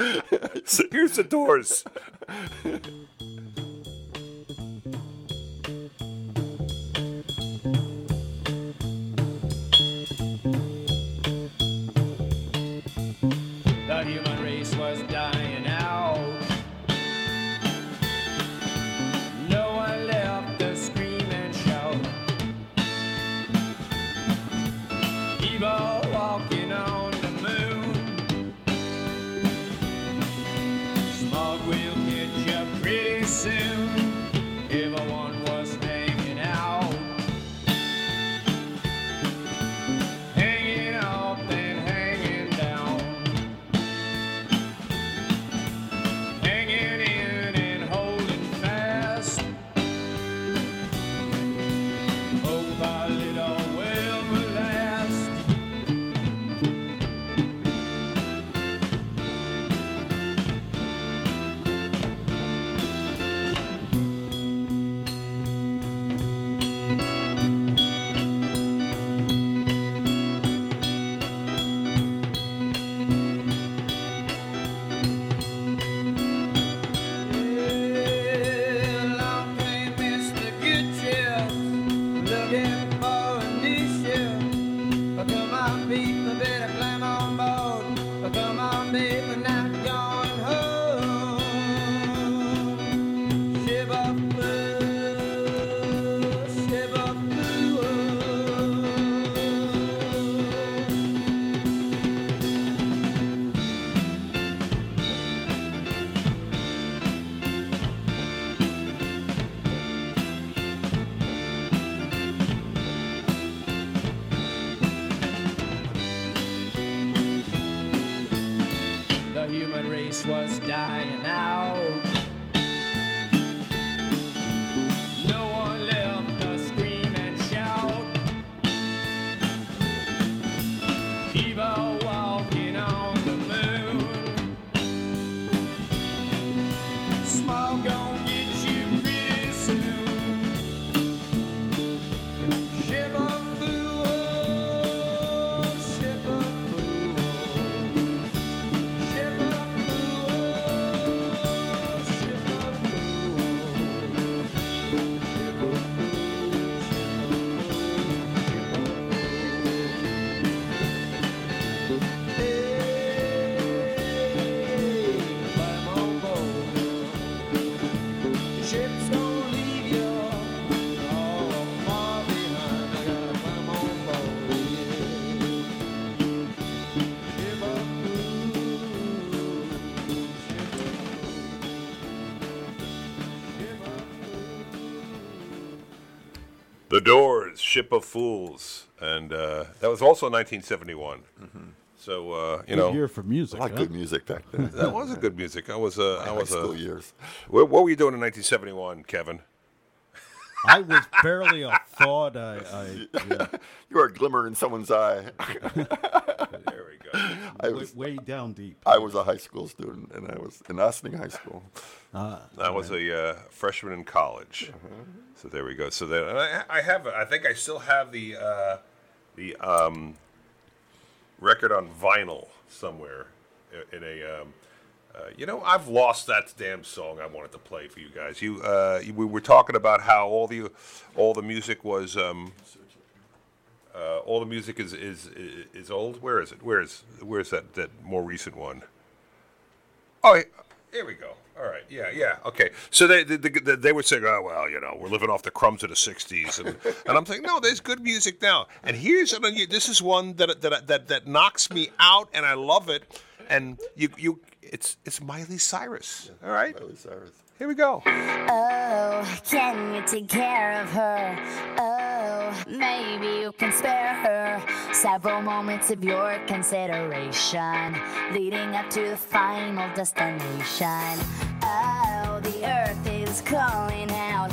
Here's the doors. Doors, Ship of Fools, and uh, that was also 1971. So uh, you Good know, year for music. I like huh? good music back then. that was a good music. I was uh, My I high was school uh, years. What, what were you doing in 1971, Kevin? I was barely a thought. I, I yeah. You are a glimmer in someone's eye. there we go. I way, was, way down deep. I was a high school student, and I was in Ossining High School. Ah, I was a uh, freshman in college. So there we go. So then I, I have, I think I still have the uh, the um, record on vinyl somewhere in a. Um, uh, you know, I've lost that damn song I wanted to play for you guys. You, uh, you- we were talking about how all the all the music was. Um, uh, all the music is, is is is old. Where is it? Where is where's that that more recent one? Oh, here we go. All right, yeah, yeah, okay. So they they, they, they were saying, oh well, you know, we're living off the crumbs of the '60s, and, and I'm saying, no, there's good music now. And here's an, this is one that that that that knocks me out, and I love it. And you you it's it's Miley Cyrus. All right, Miley Cyrus. Here we go. Oh, can you take care of her? Oh, maybe you can spare her several moments of your consideration leading up to the final destination. Oh, the earth is calling out.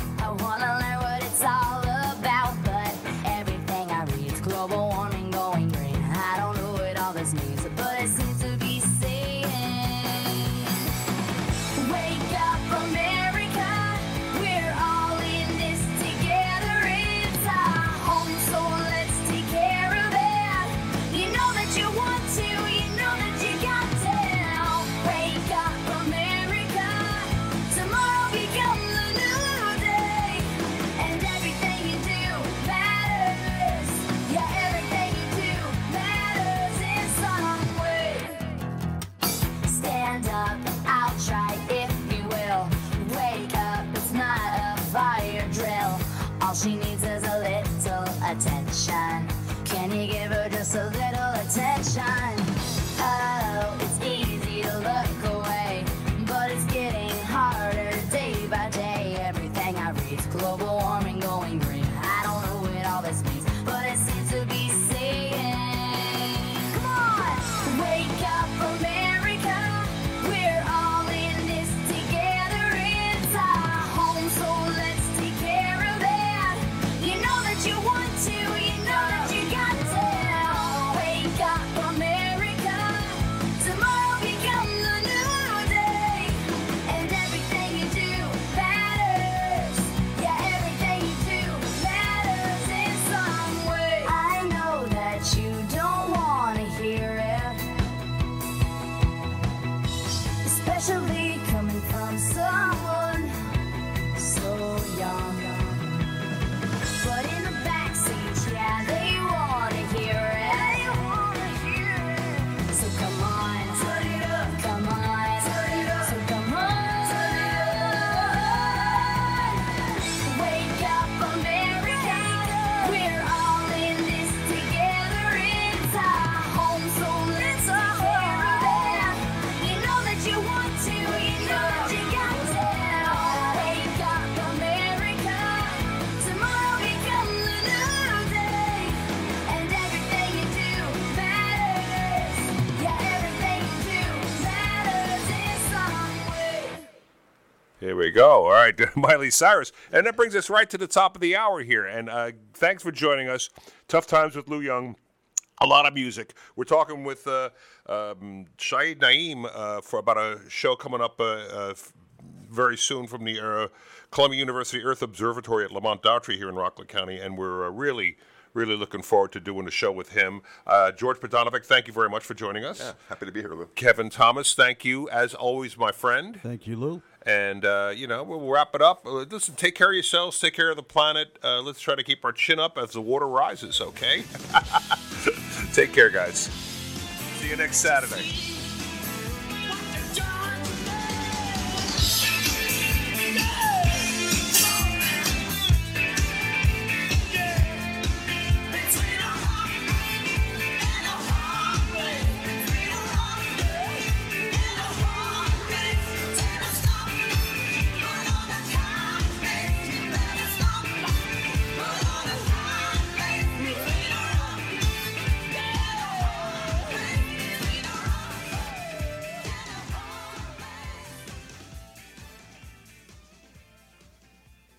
Here we go. All right, Miley Cyrus. And that brings us right to the top of the hour here. And uh, thanks for joining us. Tough Times with Lou Young. A lot of music. We're talking with uh, um, Shahid Naeem uh, for about a show coming up uh, uh, very soon from the uh, Columbia University Earth Observatory at Lamont Doherty here in Rockland County. And we're uh, really, really looking forward to doing a show with him. Uh, George Potanovic, thank you very much for joining us. Yeah, happy to be here, Lou. Kevin Thomas, thank you as always, my friend. Thank you, Lou. And, uh, you know, we'll wrap it up. Uh, listen, take care of yourselves, take care of the planet. Uh, let's try to keep our chin up as the water rises, okay? take care, guys. See you next Saturday. Yeah!